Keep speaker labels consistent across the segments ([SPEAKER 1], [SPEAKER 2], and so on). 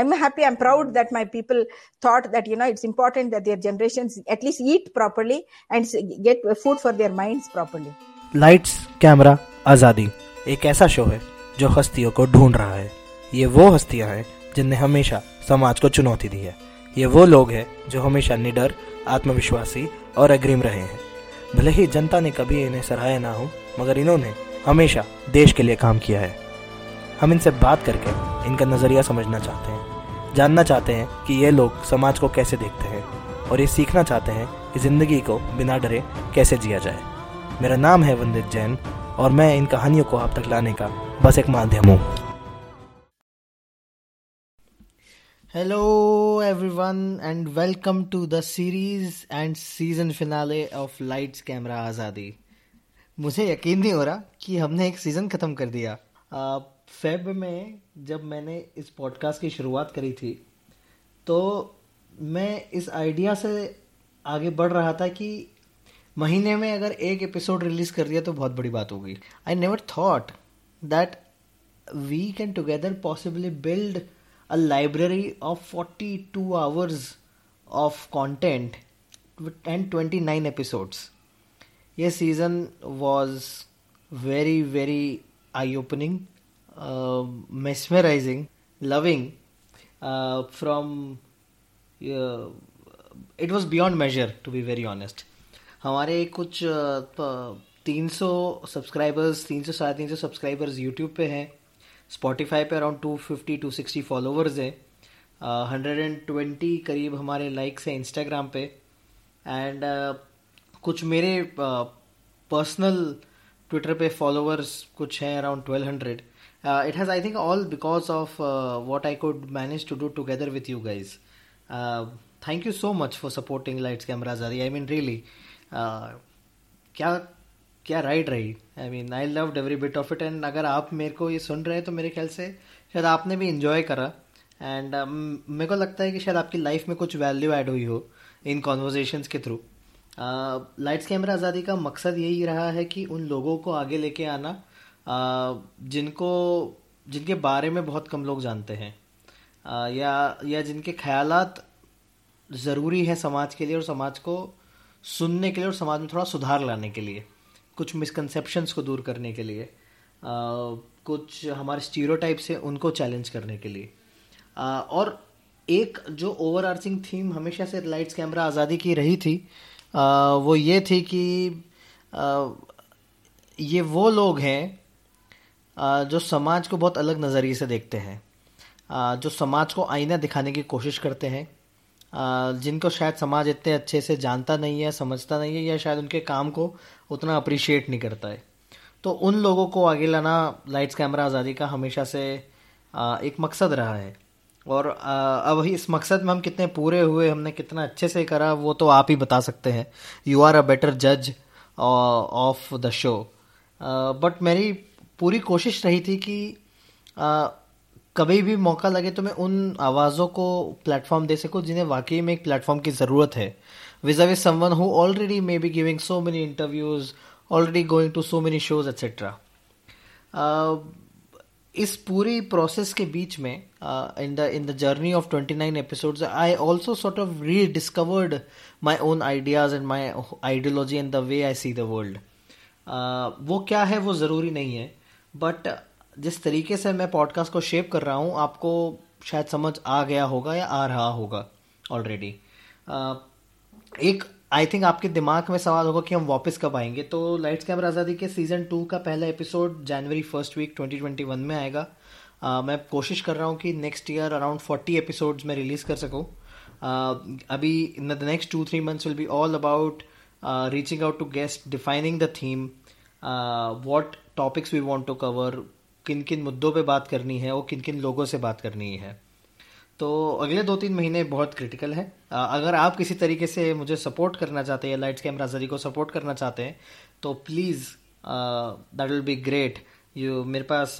[SPEAKER 1] am happy I am proud that my people thought that you know it's important that their generation at least eat properly and get food for their minds properly
[SPEAKER 2] lights camera आज़ादी एक ऐसा show है जो हस्तियों को ढूंढ रहा है। ये वो हस्तियाँ हैं जिनने हमेशा समाज को चुनौती दी है। ये वो लोग हैं जो हमेशा निडर, आत्मविश्वासी और अग्रिम रहे हैं। भले ही जनता ने कभी इन्हें सराहा ना हो, मगर इन्होंने हमेशा देश के लिए काम किया है। हम इनसे बात करके इनका नज़रिया समझना चाहते हैं, जानना चाहते हैं कि ये लोग समाज को कैसे देखते हैं और ये सीखना चाहते हैं कि ज़िंदगी को बिना डरे कैसे जिया जाए। मेरा नाम है वंदित जैन और मैं इन कहानियों को आप तक लाने का बस एक माध्यम हूँ। Hello, everyone, and welcome to the series and season finale of Lights Camera Azadi. मुझे यकीन नहीं हो रहा कि हमने एक सीज़न ख़त्म कर दिया। फेब में जब मैंने इस पॉडकास्ट की शुरुआत करी थी तो मैं इस आइडिया से आगे बढ़ रहा था कि महीने में अगर एक एपिसोड रिलीज़ कर दिया तो बहुत बड़ी बात होगी I never thought that we can together possibly build a library of 42 hours of content and 29 episodes. Yes, ये season was very very I uh, mesmerizing, loving. Uh, from uh, it was beyond measure, to be very honest. हमारे कुछ तीन सौ subscribers तीन सौ साढ़े तीन सौ सब्सक्राइबर्स यूट्यूब पे हैं स्पॉटिफाई पे around two fifty to sixty followers हैं हंड्रेड एंड ट्वेंटी करीब हमारे लाइक्स हैं इंस्टाग्राम पे एंड uh, कुछ मेरे पर्सनल ट्विटर पे फॉलोअर्स कुछ हैं around twelve hundred it has I think all because of what I could manage to do together with you guys thank you so much for supporting lights cameras I mean really क्या क्या ride रही I mean I love every bit of it and अगर आप मेरे को ये सुन रहे हैं तो मेरे ख्याल से शायद आपने भी इंजॉय करा एंड uh, मेरे को लगता है कि शायद आपकी लाइफ में कुछ वैल्यू ऐड हुई हो इन कॉन्वर्जेशंस के थ्रू लाइट्स कैमरा आज़ादी का मकसद यही रहा है कि उन लोगों को आगे लेके आना uh, जिनको, जिनके बारे में बहुत कम लोग जानते हैं। या या जिनके ख्यालात ज़रूरी है समाज के लिए और समाज को सुनने के लिए और समाज में थोड़ा सुधार लाने के लिए, कुछ मिसकंसेप्शंस को दूर करने के लिए कुछ हमारे स्टीरियोटाइप से उनको चैलेंज करने के लिए। और एक जो ओवर आर्चिंग थीम हमेशा से लाइट्स कैमरा आज़ादी की रही थी वो ये थी कि ये वो लोग हैं जो समाज को बहुत अलग नज़रिए से देखते हैं। जो समाज को आईना दिखाने की कोशिश करते हैं। जिनको शायद समाज इतने अच्छे से जानता नहीं है, समझता नहीं है, या शायद उनके काम को उतना अप्रिशिएट नहीं करता है। तो उन लोगों को आगे लाना लाइट्स कैमरा आज़ादी का हमेशा से एक मकसद रहा है। और अब इस मकसद में हम कितने पूरे हुए, हमने कितना अच्छे से करा, वो तो आप ही बता सकते हैं। यू आर अ बेटर जज ऑफ़ द शो बट मेरी पूरी कोशिश रही थी कि uh, कभी भी मौका लगे तो मैं उन आवाज़ों को प्लेटफॉर्म दे सकूँ जिन्हें वाकई में एक प्लेटफॉर्म की ज़रूरत है। Vis a vis someone who already maybe giving so many interviews already going to so many shows etcetera इस पूरी प्रोसेस के बीच में in the in the journey of twenty nine episodes I also sort of rediscovered my own ideas and my ideology and the way I see the world वो क्या है वो ज़रूरी नहीं है। बट जिस तरीके से मैं पॉडकास्ट को शेप कर रहा हूँ आपको शायद समझ आ गया होगा या आ रहा होगा ऑलरेडी एक आई थिंक आपके दिमाग में सवाल होगा कि हम वापस कब आएँगे। तो लाइट्स कैमरा आज़ादी के सीज़न टू का पहला एपिसोड जनवरी फ़र्स्ट वीक 2021 में आएगा। Uh, मैं कोशिश कर रहा हूँ कि नेक्स्ट ईयर अराउंड 40 एपिसोड्स में रिलीज़ कर सकूँ। Uh, अभी in the next two three months will be all about reaching out to guest defining the theme what topics we want to cover किन किन मुद्दों पे बात करनी है और किन किन लोगों से बात करनी है। तो अगले दो तीन महीने बहुत क्रिटिकल है। अगर आप किसी तरीके से मुझे सपोर्ट करना चाहते हैं लाइट्स कैमरा जरी को सपोर्ट करना चाहते हैं तो please that will be great you मेरे पास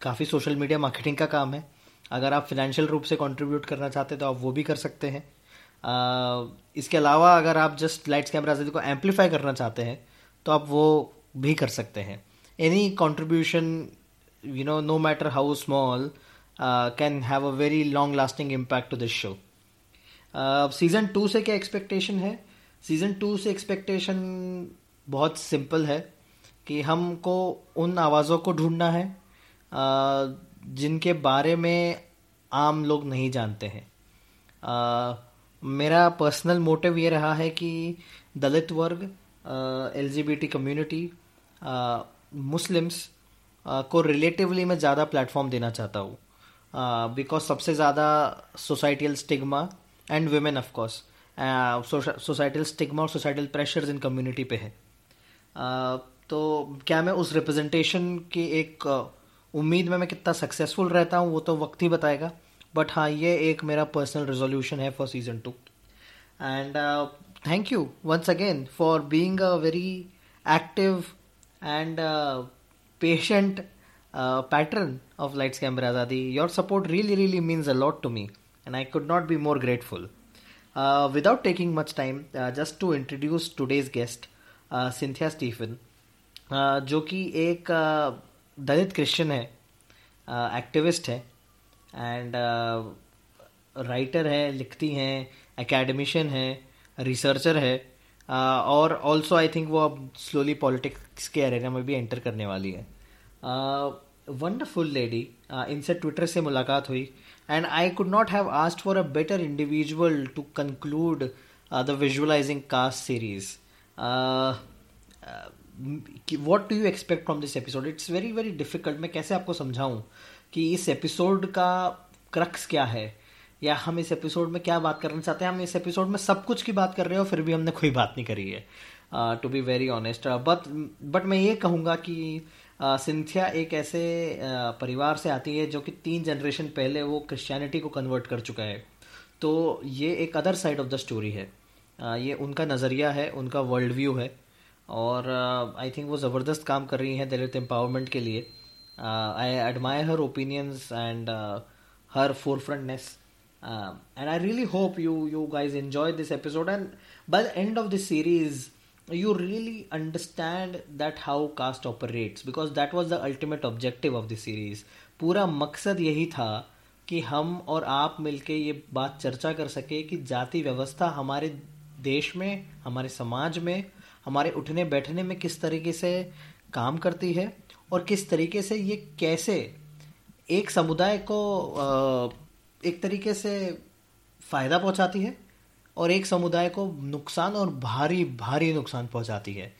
[SPEAKER 2] काफ़ी सोशल मीडिया मार्केटिंग का काम है। अगर आप फिनेंशियल रूप से कंट्रीब्यूट करना चाहते हैं तो आप वो भी कर सकते हैं। uh, इसके अलावा अगर आप जस्ट लाइट्स कैमरा जरी को एम्पलीफाई करना चाहते हैं तो आप वो भी कर सकते हैं। Any contribution you know no matter how small uh, can have a very long lasting impact to this show. Uh, two से क्या एक्सपेक्टेशन है? सीज़न टू से एक्सपेक्टेशन बहुत सिंपल है कि हमको उन आवाज़ों को ढूंढना है uh, जिनके बारे में आम लोग नहीं जानते हैं। Uh, मेरा पर्सनल मोटिव ये रहा है कि दलित वर्ग L G B T community Muslims को रिलेटिवली मैं ज़्यादा प्लेटफॉर्म देना चाहता हूँ। बिकॉज़ सबसे ज़्यादा societal stigma and women of course societal stigma और सोसाइटल प्रेशर्स इन कम्युनिटी पे है। uh, तो क्या मैं उस रिप्रेजेंटेशन की एक uh, उम्मीद में मैं कितना सक्सेसफुल रहता हूँ वो तो वक्त ही बताएगा। बट हाँ ये एक मेरा पर्सनल रेजोल्यूशन है for season two and thank you once again for being a very active and patient uh, pattern of Lights Camera Azadi. Your support really, really means a lot to me, and I could not be more grateful. Uh, without taking much time, uh, just to introduce today's guest, uh, Cynthia Stephen, uh, जो कि एक Dalit Christian है activist है and writer है लिखती हैं academician है researcher है और ऑल्सो आई थिंक वो अब स्लोली पॉलिटिक्स के एरेना में भी एंटर करने वाली है। वंडरफुल लेडी इनसे ट्विटर से मुलाकात हुई। And I could not have asked for a better individual to conclude the visualizing caste series what do you expect from this episode it's very very difficult मैं कैसे आपको समझाऊँ कि इस एपिसोड का क्रक्स क्या है? या हम इस एपिसोड में क्या बात करना चाहते हैं हम इस एपिसोड में सब कुछ की बात कर रहे हो फिर भी हमने कोई बात नहीं करी है। To be very honest but but मैं ये कहूँगा कि सिंथिया uh, एक ऐसे uh, परिवार से आती है जो कि तीन जनरेशन पहले वो क्रिश्चियनिटी को कन्वर्ट कर चुका है। तो ये एक other side of the story है। uh, ये उनका नज़रिया है उनका वर्ल्ड व्यू है। और आई थिंक वो ज़बरदस्त काम कर रही हैं दलित एम्पावरमेंट के लिए। I admire her opinions and her forthrightness Um, and I really hope you you guys enjoyed this episode. And by the end of the series, you really understand that how caste operates because that was the ultimate objective of the series. पूरा मकसद यही था कि हम और आप मिलके ये बात चर्चा कर सके कि जाति व्यवस्था हमारे देश में हमारे समाज में हमारे उठने बैठने में किस तरीके से काम करती है और किस तरीके से ये कैसे एक समुदाय को एक तरीके से फ़ायदा पहुंचाती है और एक समुदाय को नुकसान और भारी भारी नुकसान पहुंचाती है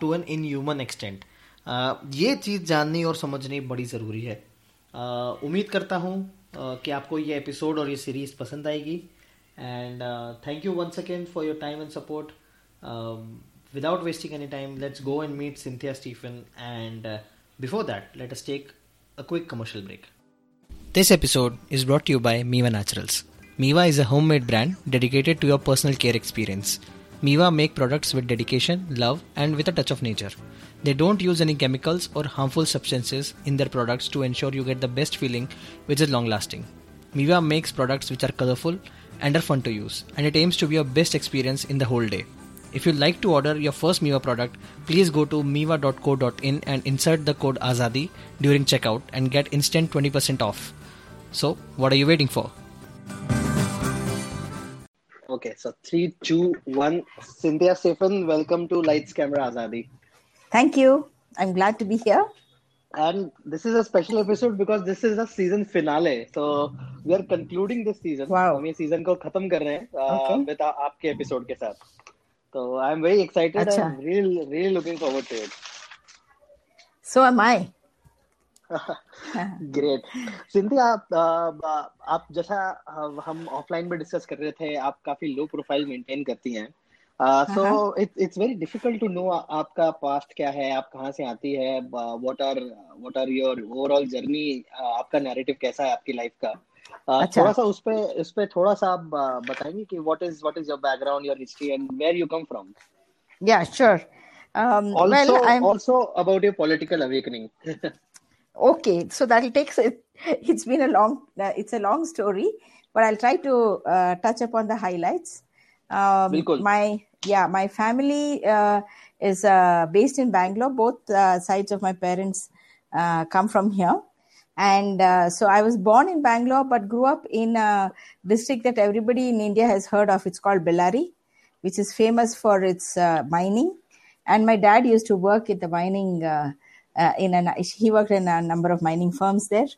[SPEAKER 2] to an inhuman extent ये चीज़ जाननी और समझनी बड़ी ज़रूरी है uh, उम्मीद करता हूँ uh, कि आपको ये एपिसोड और ये सीरीज़ पसंद आएगी and thank you once again for your time and support without wasting any time, let's go and meet Cynthia Stephen. And uh, before that, let take a quick commercial break. This episode is brought to you by Miva Naturals. Miva is a homemade brand dedicated to your personal care experience. Miva make products with dedication, love, and with a touch of nature. They don't use any chemicals or harmful substances in their products to ensure you get the best feeling, which is long lasting. Miva makes products which are colorful and are fun to use, and it aims to be your best experience in the whole day. If you'd like to order your first Miva product, please go to miva.co.in and insert the code AZADI during checkout and get instant 20% off. So, what are you waiting for? Okay, so three, two, one. Cynthia Stephen, welcome to Lights Camera Azadi.
[SPEAKER 1] Thank you. I'm glad to be here.
[SPEAKER 2] and this is a special episode because this is a season finale. So we are concluding this season.
[SPEAKER 1] Wow.
[SPEAKER 2] हम ये season को खत्म कर रहे हैं
[SPEAKER 1] Okay.
[SPEAKER 2] uh, with आ- आपके episode के साथ. So I'm very excited.
[SPEAKER 1] अच्छा.
[SPEAKER 2] I'm really really looking forward to it.
[SPEAKER 1] So am I.
[SPEAKER 2] Great Sindhi आप आप जैसा हम ऑफलाइन में डिस्कस कर रहे थे आप काफ़ी लो प्रोफ़ाइल मेंटेन करती हैं। So it's very difficult to know आपका पास्ट क्या है आप कहाँ से आती है what are what are your overall journey आपका नैरेटिव कैसा है आपकी लाइफ का?
[SPEAKER 1] अच्छा।
[SPEAKER 2] थोड़ा सा उस पे उस पे थोड़ा सा आप बताएँगे कि what is what is your background your history and where you come from
[SPEAKER 1] Yeah, sure. Um,
[SPEAKER 2] also
[SPEAKER 1] well, I'm
[SPEAKER 2] also about your political awakening.
[SPEAKER 1] okay. So that'll take. It's been a long. Uh, it's a long story, but I'll try to uh, touch upon the highlights. Um, my yeah, my family uh, is uh, based in Bangalore. Both uh, sides of my parents uh, come from here. And uh, so I was born in Bangalore, but grew up in a district that everybody in India has heard of. It's called Bellary, which is famous for its uh, mining. And my dad used to work in the mining. Uh, in an he worked in a number of mining firms there,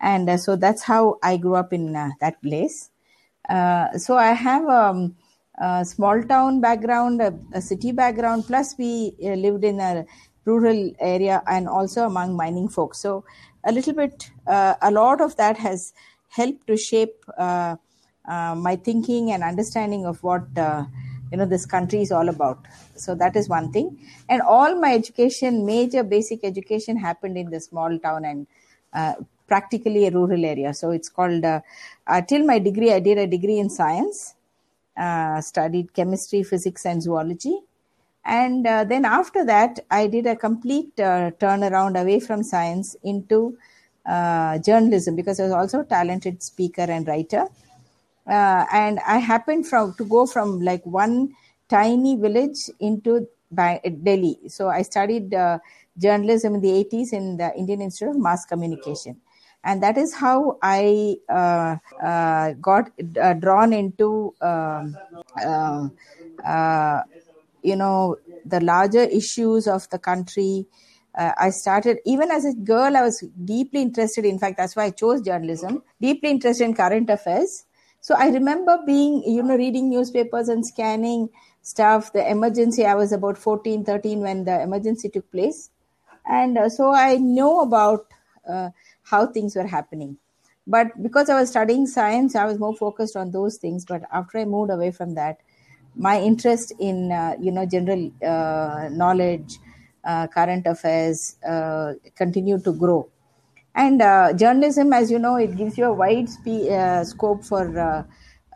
[SPEAKER 1] and uh, so that's how I grew up in uh, that place. Uh, so I have um, a small town background, a, a city background, plus we uh, lived in a rural area and also among mining folks. So a little bit, uh, a lot of that has helped to shape my thinking and understanding of what you know this country is all about. So that is one thing. And all my education, major basic education, happened in the small town and uh, practically a rural area. So it's called uh, uh, till my degree. I did a degree in science, uh, studied chemistry, physics, and zoology. And uh, then after that, I did a complete uh, turnaround away from science into journalism because I was also a talented speaker and writer. Uh, and I happened from to go from like one tiny village into Delhi. So I studied uh, journalism in the 80s in the Indian Institute of Mass Communication. And that is how I uh, uh, got uh, drawn into um, uh, uh, you know the larger issues of the country. Uh, i started even as a girl i was deeply interested. In fact that's why i chose journalism. Deeply interested in current affairs so i remember being you know reading newspapers and scanning stuff. The emergency i was about 14 13 when the emergency took place. And uh, so i know about uh, how things were happening. But because i was studying science i was more focused on those things. But after i moved away from that my interest in uh, you know general uh, knowledge uh, current affairs continued to grow and uh, journalism as you know it gives you a wide spe- uh, scope for uh,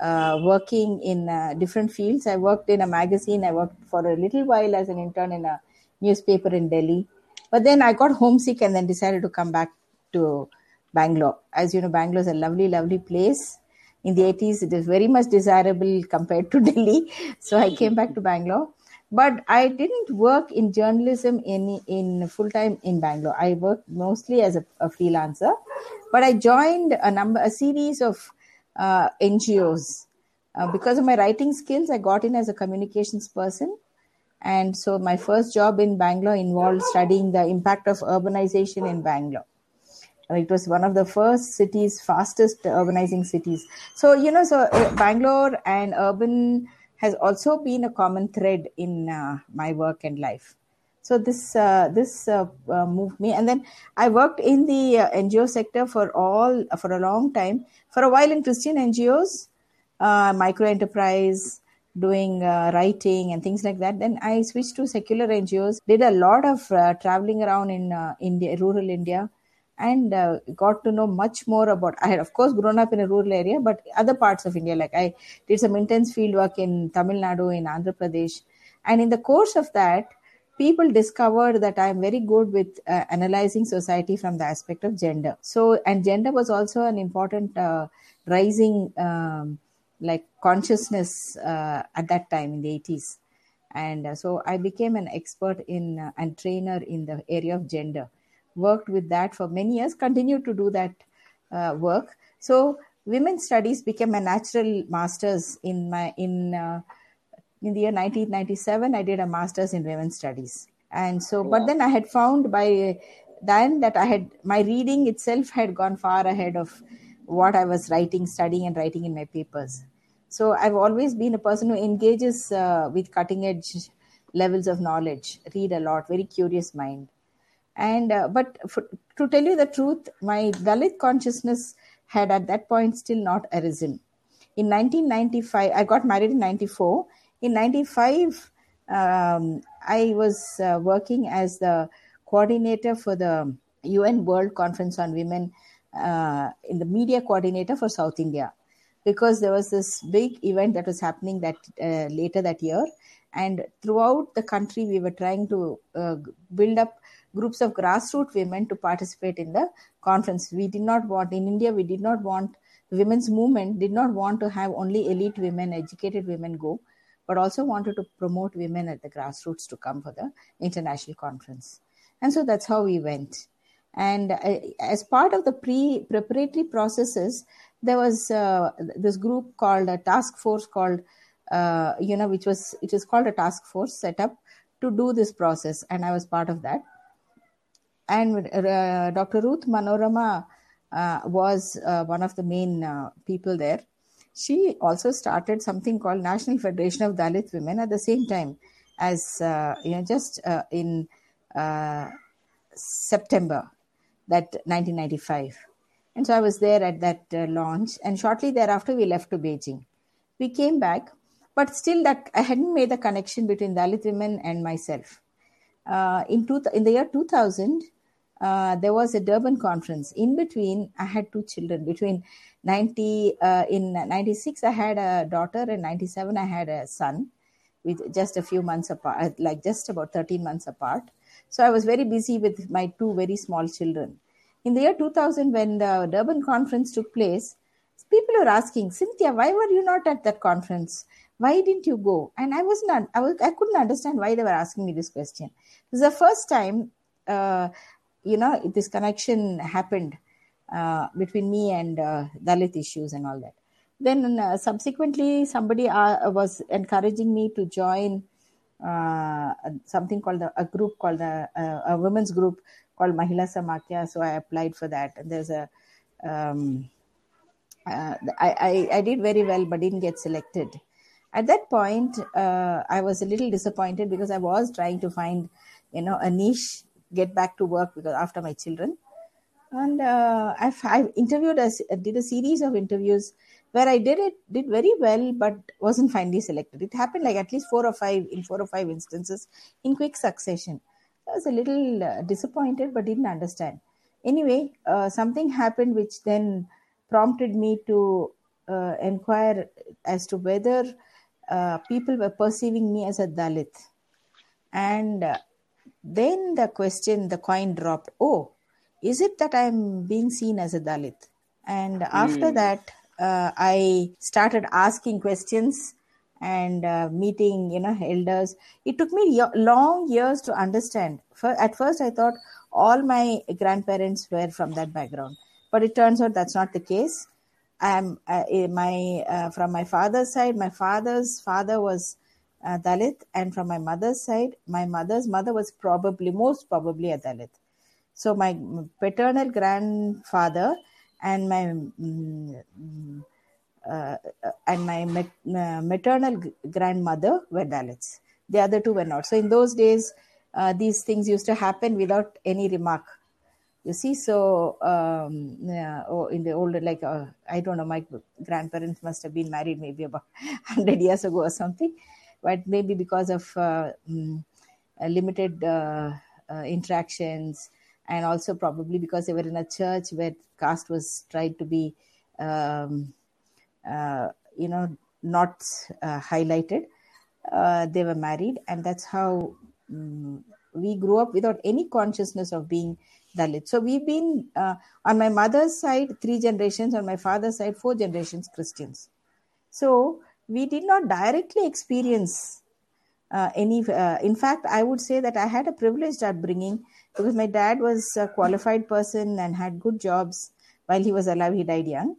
[SPEAKER 1] uh, working in uh, different fields. I worked in a magazine. I worked for a little while as an intern in a newspaper in delhi. But then i got homesick and then decided to come back to bangalore. As you know bangalore is a lovely lovely place. In the 80s it is very much desirable compared to delhi. So i came back to bangalore but i didn't work in journalism in in full time in bangalore. I worked mostly as a, a freelancer. But i joined a number a series of uh, ngos uh, because of my writing skills i got in as a communications person. And so my first job in bangalore involved studying the impact of urbanization in bangalore. It was one of the first cities fastest urbanizing cities. So you know so uh, bangalore and urban has also been a common thread in uh, my work and life. So this uh, this uh, uh, moved me. And then i worked in the uh, ngo sector for all for a long time. For a while in christian ngos uh, micro enterprise doing writing and things like that. Then i switched to secular ngos did a lot of traveling around in india rural india and uh, got to know much more about i had of course grown up in a rural area but other parts of india like i did some intense field work in tamil nadu in andhra pradesh. And in the course of that people discovered that i'm very good with uh, analyzing society from the aspect of gender. So and gender was also an important uh, rising um, like consciousness uh, at that time in the 80s and uh, so i became an expert in uh, and trainer in the area of gender worked with that for many years, continued to do that uh, work. So women's studies became a natural master's in my in uh, in the year 1997. I did a master's in women's studies, and so but then I had found by then that I had my reading itself had gone far ahead of what I was writing, studying, and writing in my papers. So I've always been a person who engages uh, with cutting edge levels of knowledge, read a lot, very curious mind. And uh, but for, to tell you the truth, my Dalit consciousness had at that point still not arisen. In 1995, I got married in 94. In 95, um, I was uh, working as the coordinator for the UN World Conference on Women uh, in the media coordinator for South India because there was this big event that was happening that uh, later that year and throughout the country we were trying to uh, build up groups of grassroots women to participate in the conference. We did not want in india we did not want women's movement did not want to have only elite women educated women go but also wanted to promote women at the grassroots to come for the international conference. And so that's how we went. And uh, as part of the pre preparatory processes there was uh, this group called a task force called uh, you know which was it was called a task force set up to do this process. And i was part of that and uh, dr ruth manorama uh, was uh, one of the main uh, people there she also started something called national federation of dalit women at the same time as you know just in september that 1995 and so I was there at that uh, launch. And shortly thereafter, we left to Beijing. We came back, but still, that I hadn't made the connection between Dalit women and myself. Uh, in, two, in the year 2000, uh, there was a Durban conference. In between, I had two children. Between 90, uh, in 96, I had a daughter, and 97, I had a son, with just a few months apart, like just about 13 months apart. So I was very busy with my two very small children in the year 2000 when the durban conference took place people were asking cynthia why were you not at that conference why didn't you go and i was not i, was, I couldn't understand why they were asking me this question it was the first time uh, you know this connection happened uh, between me and uh, dalit issues and all that then uh, subsequently somebody uh, was encouraging me to join uh, something called a, a group called the, a women's group called Mahila Samakhya. So I applied for that. And there's a, um, uh, I, I, I, did very well, but didn't get selected. At that point, uh, I was a little disappointed because I was trying to find, you know, a niche, get back to work because after my children. And uh, I've, I've interviewed, a, did a series of interviews where I did it, did very well, but wasn't finally selected. It happened like at least four or five, in four or five instances in quick succession. I was a little uh, disappointed, but didn't understand. Anyway, uh, something happened which then prompted me to uh, inquire as to whether uh, people were perceiving me as a Dalit. And uh, then the question, the coin dropped. Oh, is it that I'm being seen as a Dalit? And after mm. that, uh, I started asking questions and uh, meeting you know elders. It took me long years to understand. For, at first i thought all my grandparents were from that background. But it turns out that's not the case. I'm uh, my uh, from my father's side my father's father was uh, dalit and from my mother's side my mother's mother was probably most probably a dalit so my paternal grandfather and my mm, uh, and my uh, maternal grandmother were Dalits. The other two were not. So in those days, uh, these things used to happen without any remark. You see, so um, yeah, oh, in the older, like uh, I don't know, my grandparents must have been married maybe about hundred years ago or something, but maybe because of uh, um, limited uh, interactions, and also probably because they were in a church where caste was tried to be um, uh, you know, not uh, highlighted. Uh, they were married, and that's how um, we grew up without any consciousness of being Dalit. So we've been on my mother's side three generations, on my father's side four generations Christians. So we did not directly experience uh, any uh, in fact i would say that i had a privileged upbringing because my dad was a qualified person and had good jobs while he was alive he died young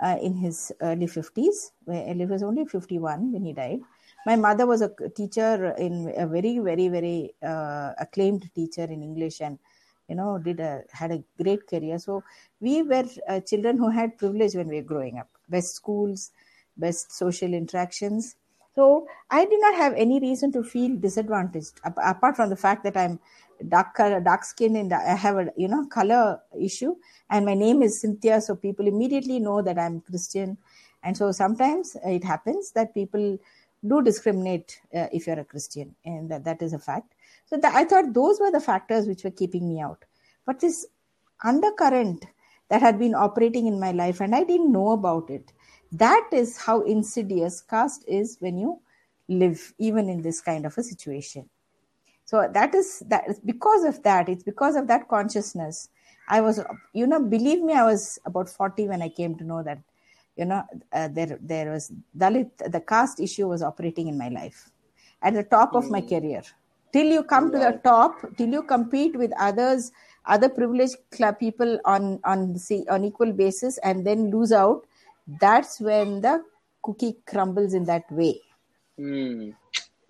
[SPEAKER 1] uh, in his early 50s. He was only 51 when he died. My mother was a teacher in a very, very, very uh, acclaimed teacher in English and you know did a had a great career so we were uh, children who had privilege when we were growing up best schools best social interactions so i did not have any reason to feel disadvantaged apart from the fact that i'm dark color dark skin and i have a you know color issue and my name is cynthia so people immediately know that i'm christian and so sometimes it happens that people do discriminate uh, if you're a christian and that, that is a fact so the, I thought those were the factors which were keeping me out. But this undercurrent that had been operating in my life and I didn't know about it. That is how insidious caste is when you live even in this kind of a situation. So that is that is because of that. It's because of that consciousness. I was, you know, believe me, I was about 40 when I came to know that, you know, uh, there there was Dalit, the caste issue was operating in my life at the top of my hmm. career till you come to the top till you compete with others other privileged people on on see on equal basis and then lose out that's when the cookie crumbles in that way
[SPEAKER 3] hmm.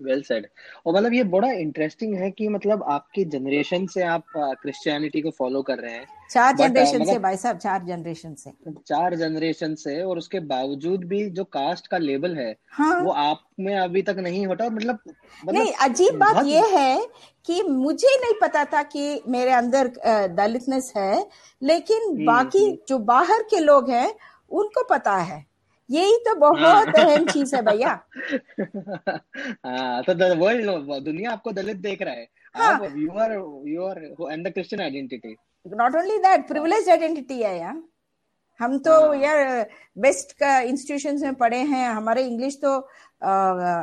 [SPEAKER 3] Well said और मतलब ये बड़ा interesting है कि मतलब आपके generation से आप क्रिश्चियनिटी को फॉलो कर रहे हैं
[SPEAKER 1] चार जनरेशन मतलब, से भाई साहब चार जनरेशन से
[SPEAKER 3] चार जनरेशन से और उसके बावजूद भी जो कास्ट का लेबल है हाँ? वो आप में अभी तक नहीं होता मतलब,
[SPEAKER 1] मतलब नहीं अजीब बात ये है कि मुझे नहीं पता था कि मेरे अंदर दलितनेस है लेकिन हम्म, बाकी हम्म। जो बाहर के लोग हैं उनको पता है। यही तो बहुत हाँ। अहम चीज़ है भैया।
[SPEAKER 3] हाँ तो वर्ल्ड दुनिया आपको दलित देख रहा है। हाँ. You are you are and the Christian identity
[SPEAKER 1] not only that privilege identity है यार। हम तो हाँ. यार बेस्ट का इंस्टीट्यूशन में पढ़े हैं। हमारे इंग्लिश तो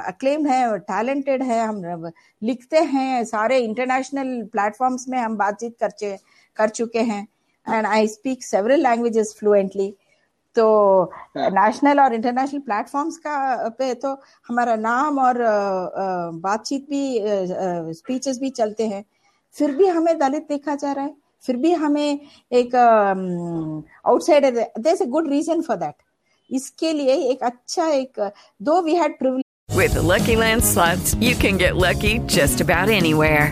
[SPEAKER 1] अक्लेम है टैलेंटेड है। हम लिखते हैं। सारे इंटरनेशनल प्लेटफॉर्म्स में हम बातचीत कर कर चुके हैं। And I speak several languages fluently तो नेशनल हाँ। और इंटरनेशनल प्लेटफॉर्म्स का पे तो हमारा नाम और बातचीत भी स्पीचेस भी चलते हैं फिर भी हमें दलित देखा जा रहा है फिर भी हमें एक outsider there a good reason for that इसके लिए एक अच्छा एक दो we had
[SPEAKER 4] With the Lucky Land slots, you can get lucky just about anywhere.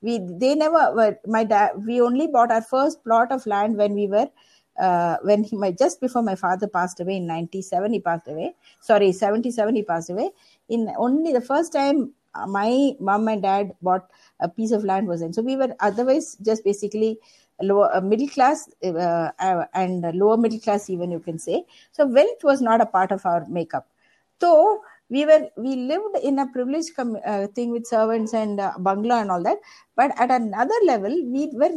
[SPEAKER 1] we they never were my dad we only bought our first plot of land when we were uh, when he my just before my father passed away in 97 he passed away. Sorry 77 he passed away. In only the first time uh, my mom and dad bought a piece of land was in. So we were otherwise just basically lower uh, middle class uh, uh, and lower middle class even you can say. So wealth was not a part of our makeup. So we were we lived in a privileged com- uh, thing with servants and uh, bangla and all that but at another level we were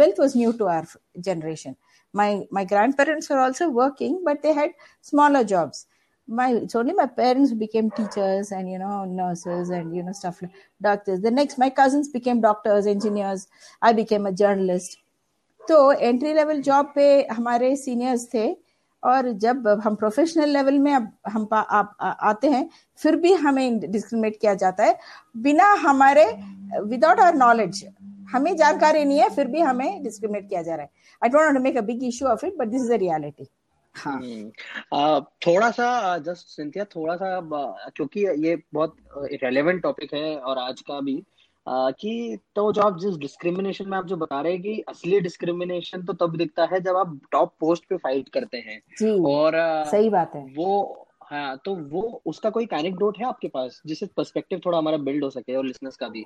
[SPEAKER 1] wealth was new to our generation my my grandparents were also working but they had smaller jobs my it's only my parents who became teachers and you know nurses and you know stuff like doctors the next my cousins became doctors engineers i became a journalist तो entry level job पे हमारे seniors थे और जब हम professional level में अब हम आप आते हैं फिर भी हमें डिस्क्रिमिनेट किया जाता है। बिना हमारे विदाउट आवर नॉलेज हमें जानकारी नहीं है फिर भी हमें डिस्क्रिमिनेट किया जा रहा है। I don't want make a big issue of it but this is a reality
[SPEAKER 3] हाँ। uh, थोड़ा सा जस्ट सिंथिया थोड़ा सा क्योंकि ये बहुत रेलेवेंट टॉपिक है और आज का भी कि तो जो आप जिस डिस्क्रिमिनेशन में आप जो बता रहे हैं कि असली डिस्क्रिमिनेशन तो तब दिखता है जब आप टॉप पोस्ट पे फाइट करते हैं।
[SPEAKER 1] और सही बात है।
[SPEAKER 3] वो हाँ तो वो उसका कोई कैनेक्डोट है आपके पास जिससे पर्सपेक्टिव थोड़ा हमारा बिल्ड हो सके और लिसनर्स का भी?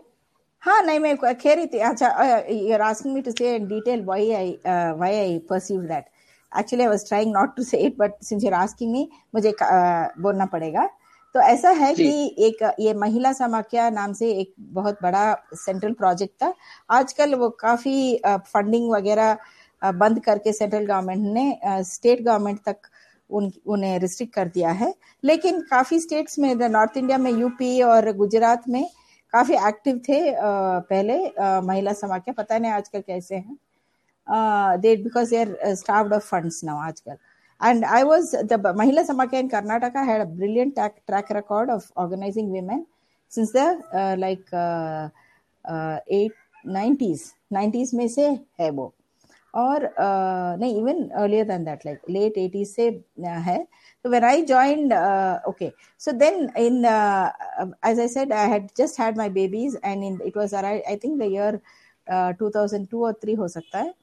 [SPEAKER 1] हाँ नहीं मैं कह रही थी अच्छा you are asking me to say in detail why I why I perceive that actually I was trying not to say it but since you are asking me मुझे uh, बोलना पड़ेगा। तो ऐसा है कि एक ये महिला समाख्या नाम से एक बहुत बड़ा सेंट्रल प्रोजेक्ट था। आजकल वो काफ़ी फंडिंग वगैरह बंद करके सेंट्रल गवर्नमेंट ने स्टेट गवर्नमेंट तक उन उन्हें रिस्ट्रिक्ट कर दिया है। लेकिन काफ़ी स्टेट्स में नॉर्थ इंडिया में यूपी और गुजरात में काफ़ी एक्टिव थे पहले महिला समाख्या। पता नहीं आजकल कैसे हैं। They because they are starved of funds now आजकल। And I was the Mahila Samakhya in Karnataka had a brilliant track, track record of organizing women since the uh, like uh, uh, eight nineties. Nineties में से है वो और नहीं even earlier than that like late eighties से है तो when I joined okay so then in as I said I had just had my babies and in it was I think the year 2002 और 3 हो सकता है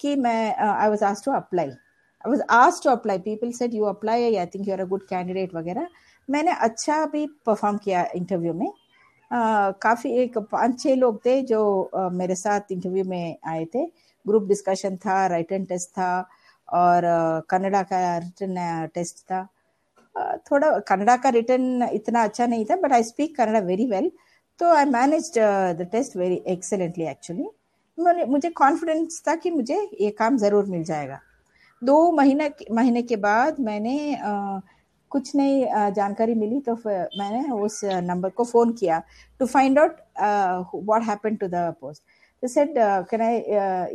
[SPEAKER 1] कि मैं I was asked to apply apply i was asked to apply. People said, you apply, i think you're a good candidate, वगैरह। मैंने अच्छा भी परफॉर्म किया इंटरव्यू में। काफ़ी एक पाँच छह लोग थे जो मेरे साथ इंटरव्यू में आए थे। ग्रुप डिस्कशन था राइटन टेस्ट था और कन्नड़ा का रिटर्न टेस्ट था। थोड़ा कन्नड़ा का रिटर्न इतना अच्छा नहीं था but I speak Kannada very well तो I manage the test very excellently actually मुझे कॉन्फिडेंस था कि मुझे ये काम ज़रूर मिल जाएगा। दो महीने महीने के बाद मैंने आ, कुछ नई जानकारी मिली तो मैंने उस नंबर को फ़ोन किया to find out what happened to the post they said can I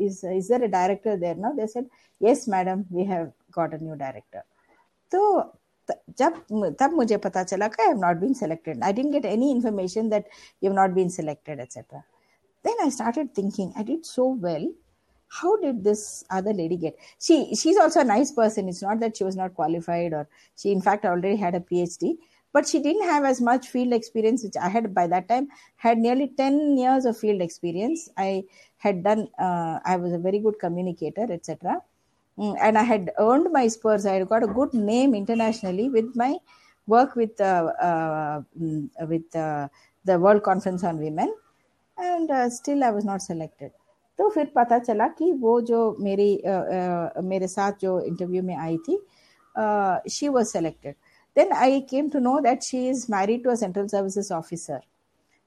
[SPEAKER 1] is is a director there now they said yes madam we have got a new director तो जब तब मुझे पता चला कि I have not been selected I didn't get any information that you have not been selected etcetera then I started thinking I did so well how did this other lady get? She she's also a nice person. It's not that she was not qualified or she in fact already had a phd but she didn't have as much field experience which i had by that time had nearly 10 years of field experience. I had done uh, i was a very good communicator etc and i had earned my spurs. I had got a good name internationally with my work with uh, uh, with the world conference on women. And still i was not selected तो फिर पता चला कि वो जो मेरी मेरे साथ जो इंटरव्यू में आई थी she was selected then I came to know that she is married to a central services officer.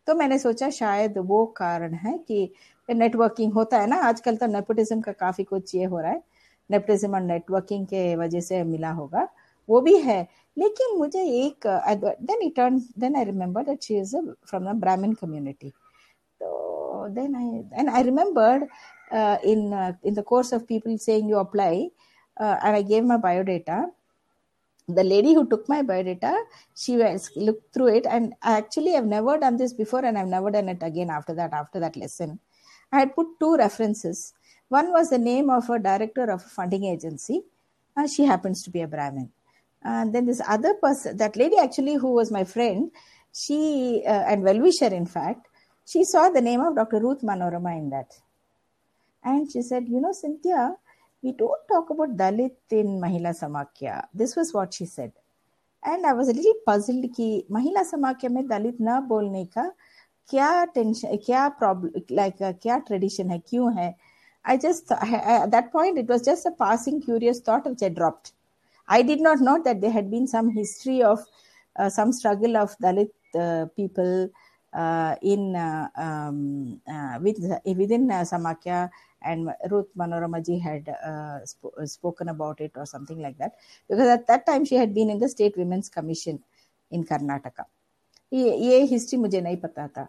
[SPEAKER 1] तो मैंने सोचा शायद वो कारण है कि नेटवर्किंग होता है ना, आजकल तो नेपोटिज्म का काफ़ी कुछ ये हो रहा है। नेपोटिज्म और नेटवर्किंग के वजह से मिला होगा। वो भी है। लेकिन मुझे एक then it then I remember that she is from the Brahmin community then i and i remembered uh, in uh, in the course of people saying you apply uh, and i gave my biodata. The lady who took my biodata she was looked through it and actually i've never done this before and i've never done it again after that after that lesson. I had put two references. One was the name of a director of a funding agency and she happens to be a brahmin. And then this other person that lady actually who was my friend she uh, and well wisher in fact she saw the name of dr ruth manorama in that and she said you know cynthia we don't talk about Dalit in Mahila Samakya. This was what she said. And I was a little puzzled कि महिला समाख्या में दलित न बोलने का क्या tension क्या problem like क्या tradition है क्यों है I just at that point it was just a passing curious thought which I dropped. I did not know that there had been some history of uh, some struggle of Uh, in uh, um, uh, with, within Samakhya and Ruth Manoramaji had uh, sp- spoken about it or something like that. Because at that time she had been in the state women's commission in Karnataka. ये ये history मुझे नहीं पता था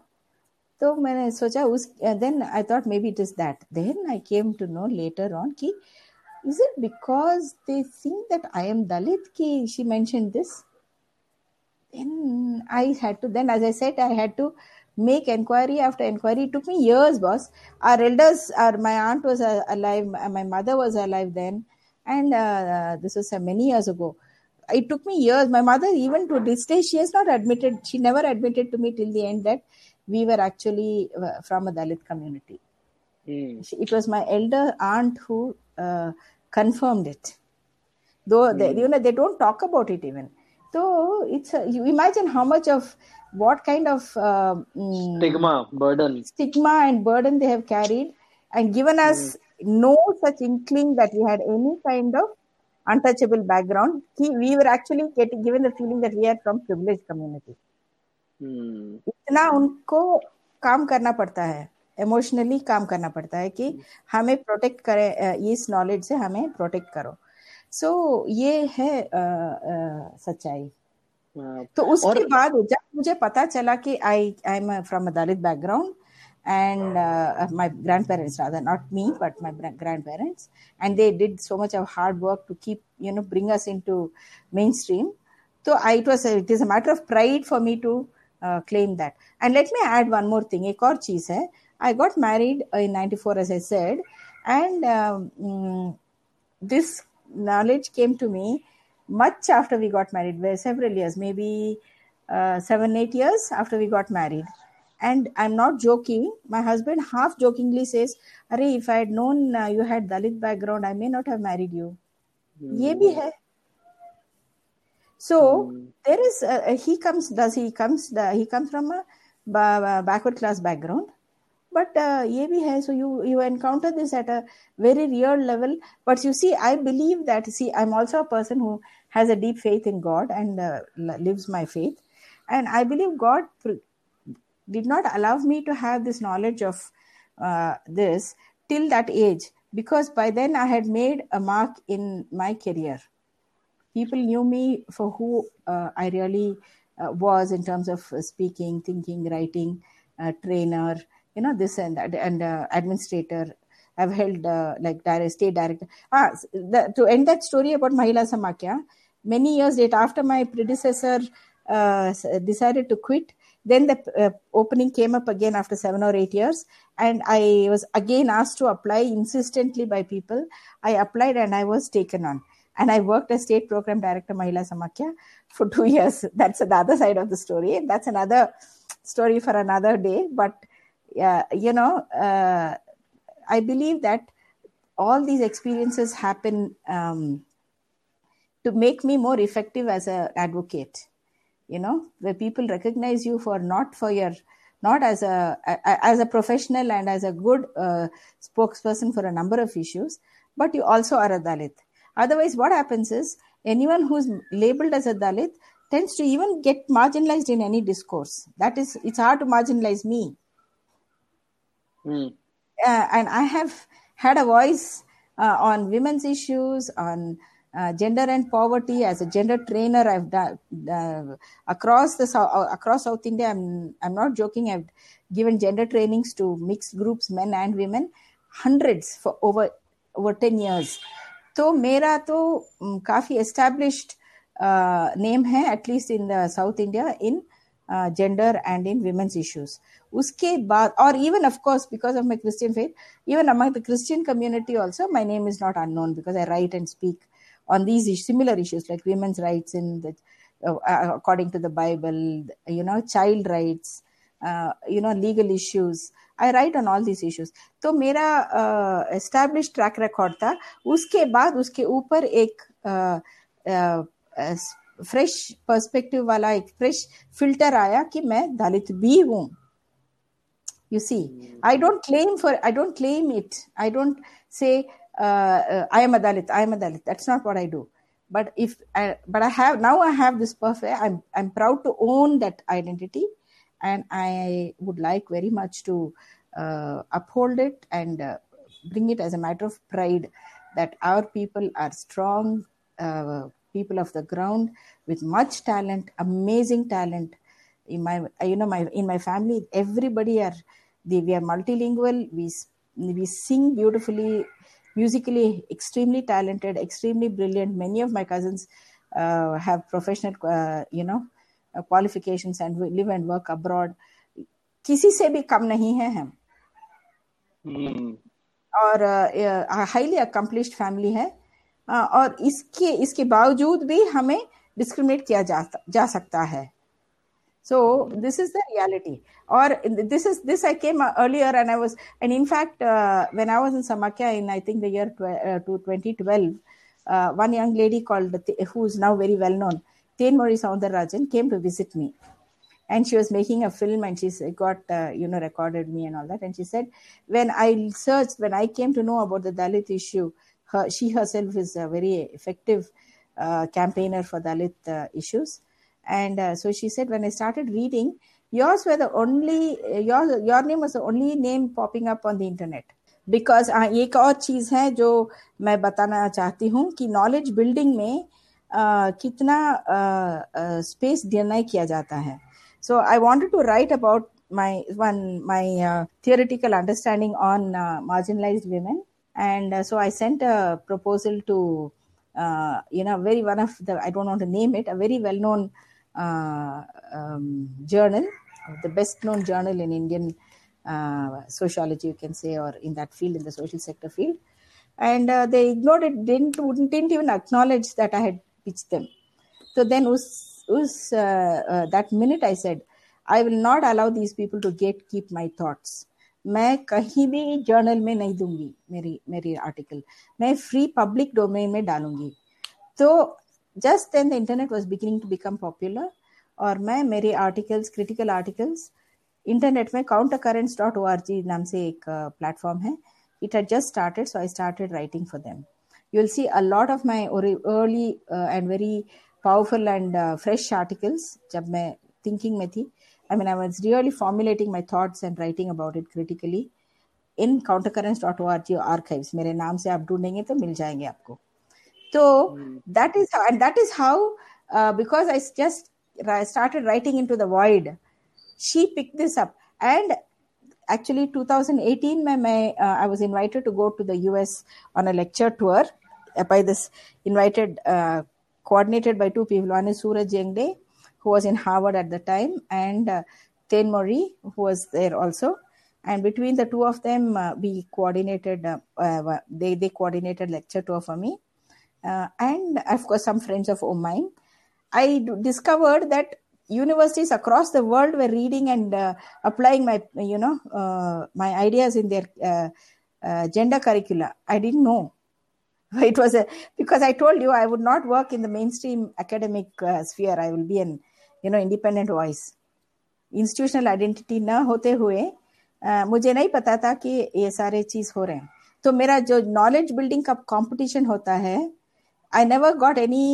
[SPEAKER 1] तो मैंने सोचा उस then I thought maybe it is that then I came to know later on कि is it because they think that I am Dalit कि she mention this then i had to then as i said i had to make inquiry after inquiry. It took me years, boss. Our elders, our, my aunt was uh, alive, my mother was alive then, and uh, this was uh, many years ago. It took me years. My mother, even to this day, she has not admitted, she never admitted to me till the end that we were actually uh, from a Dalit community.
[SPEAKER 3] Mm.
[SPEAKER 1] It was my elder aunt who uh, confirmed it. Though mm. they, you know, they don't talk about it even. तो it's you imagine how much of what kind of
[SPEAKER 3] stigma burden
[SPEAKER 1] stigma and burden they have carried and given us no such inkling that we had any kind of untouchable background कि we were actually getting given the feeling that we are from privilege community इतना उनको काम करना पड़ता है emotionally काम करना पड़ता है कि hmm. हमें प्रोटेक्ट करें इस नॉलेज से हमें प्रोटेक्ट करो. सो so, ये है आ, आ, सच्चाई तो उसके और... बाद जब मुझे पता चला कि I I am from Dalit background and uh, my grandparents rather not me but my grandparents and they did so much of hard work to keep you know bring us into mainstream so I, it was a, it is a matter of pride for me to uh, claim that and let me add one more thing एक और चीज़ है I got married in 94 as I said and um, this knowledge came to me much after we got married several years maybe uh, seven eight years after we got married and i'm not joking my husband half jokingly says Are if i had known uh, you had dalit background i may not have married you mm. ye bhi hai so mm. there is he comes does he comes he comes from a backward class background but uh, ye bhi so you you encounter this at a very real level. But you see i believe that see i'm also a person who has a deep faith in god and uh, lives my faith. And i believe god did not allow me to have this knowledge of uh, this till that age. Because by then I had made a mark in my career. People knew me for who uh, I really uh, was in terms of speaking, thinking, writing, uh, trainer, you know, this and that, and uh, administrator. I've held uh, like state director. Ah, the, to end that story about Mahila Samakhya, many years later, after my predecessor decided to quit, then the uh, opening came up again after seven or eight years, and I was again asked to apply insistently by people. I applied and I was taken on. And I worked as state program director Mahila Samakhya for two years. That's the other side of the story. That's another story for another day. But you know, uh, I believe that all these experiences happen um, to make me more effective as an advocate you know where people recognize you for not for your not as a, a as a professional and as a good uh, spokesperson for a number of issues but you also are a dalit. Otherwise what happens is anyone who's labeled as a dalit tends to even get marginalized in any discourse. That is it's hard to marginalize me mm. uh, and i have had a voice uh, on women's issues on uh, gender and poverty as a gender trainer i've done uh, across the uh, across south india i'm i'm not joking i've given gender trainings to mixed groups men and women hundreds for over over 10 years तो मेरा तो काफी established name है at least in the south India in gender and in women's issues उसके बाद और even of course because of my Christian faith even among the Christian community also my name is not unknown because I right and speak on these similar issues like women's rights in the uh, uh, according to the bible you know child rights uh, you know legal issues I right on all this issues तो मेरा establish track record था उसके बाद उसके ऊपर एक fresh perspective वाला एक फ्रेश फिल्टर आया कि मैं दलित भी हूं you see i don't claim for i don't claim it i don't say uh, I am a Dalit, I am a Dalit. That's not what I do. But if I, but I have now I have this perfect. I'm I'm proud to own that identity, and I would like very much to uh, uphold it and uh, bring it as a matter of pride that our people are strong uh, people of the ground with much talent, amazing talent. In my you know my in my family, everybody are they, we are multilingual. We we sing beautifully musically extremely talented, extremely brilliant. Many of my cousins uh, have professional, uh, you know, uh, qualifications and live and work abroad. किसी से भी कम नहीं है हम hmm. और highly accomplished family है और इसके इसके बावजूद भी discriminate, डिस्क्रिमिनेट किया जा जा सकता है। So this is the reality. or this is this i came earlier and i was and in fact when i was in Samakhya in i think the year to, 2012 one young lady called who is now very well known Thenmozhi Soundararajan came to visit me. And she was making a film and she got uh, you know recorded me and all that. And she said when i searched when i came to know about the dalit issue her, she herself is a very effective uh, campaigner for dalit uh, issues and uh, so she said, when I started reading, yours were the only, your, your name was the only name popping up on the internet. Because हाँ एक और चीज़ है जो मैं बताना चाहती हूँ कि नॉलेज बिल्डिंग में uh, कितना स्पेस uh, डिनाई किया जाता है so I wanted to write about my one my uh, theoretical understanding on uh, marginalized women, and uh, so I sent a proposal to uh, you know very one of the I don't want to name it a very well known uh, um, journal, the best known journal in Indian sociology you can say or in that field in the social sector field. And uh, they ignored it didn't wouldn't didn't even acknowledge that i had pitched them. So then us, us uh, uh, that minute i said i will not allow these people to gatekeep my thoughts. मैं कहीं भी journal में नहीं दूँगी मेरी मेरी article मैं free public domain में डालूँगी. तो just then the internet was beginning to become popular और मैं मेरे आर्टिकल्स क्रिटिकल आर्टिकल्स इंटरनेट में countercurrents dot O R G नाम से एक प्लेटफॉर्म uh, है. It had just started so I started writing for them see a lot of my early uh, and very powerful and uh, fresh articles जब मैं thinking में थी. I mean, I was really formulating my thoughts and writing about it critically in countercurrents.org archives. My name, R G archives मेरे तो मिल जाएंगे आपको। तो hmm. That uh, started writing into the void she picked this up. And actually 2018 my, my uh, i was invited to go to the us on a lecture tour. Uh, by this invited uh, coordinated by two people. One is Suraj Yengde who was in Harvard at the time, and uh, Thenmozhi, who was there also. And between the two of them, uh, we coordinated. Uh, uh they they coordinated lecture tour for me, uh, and of course some friends of mine. I discovered that universities across the world were reading and uh, applying my you know my ideas in their gender curricula. I didn't know it was a because i told you i would not work in the mainstream academic uh, sphere i will be an you know independent voice institutional identity न होते हुए uh, मुझे नहीं पता था कि ये सारे चीज़ हो रहे हैं तो मेरा जो नॉलेज बिल्डिंग का कंपटीशन होता है I never got any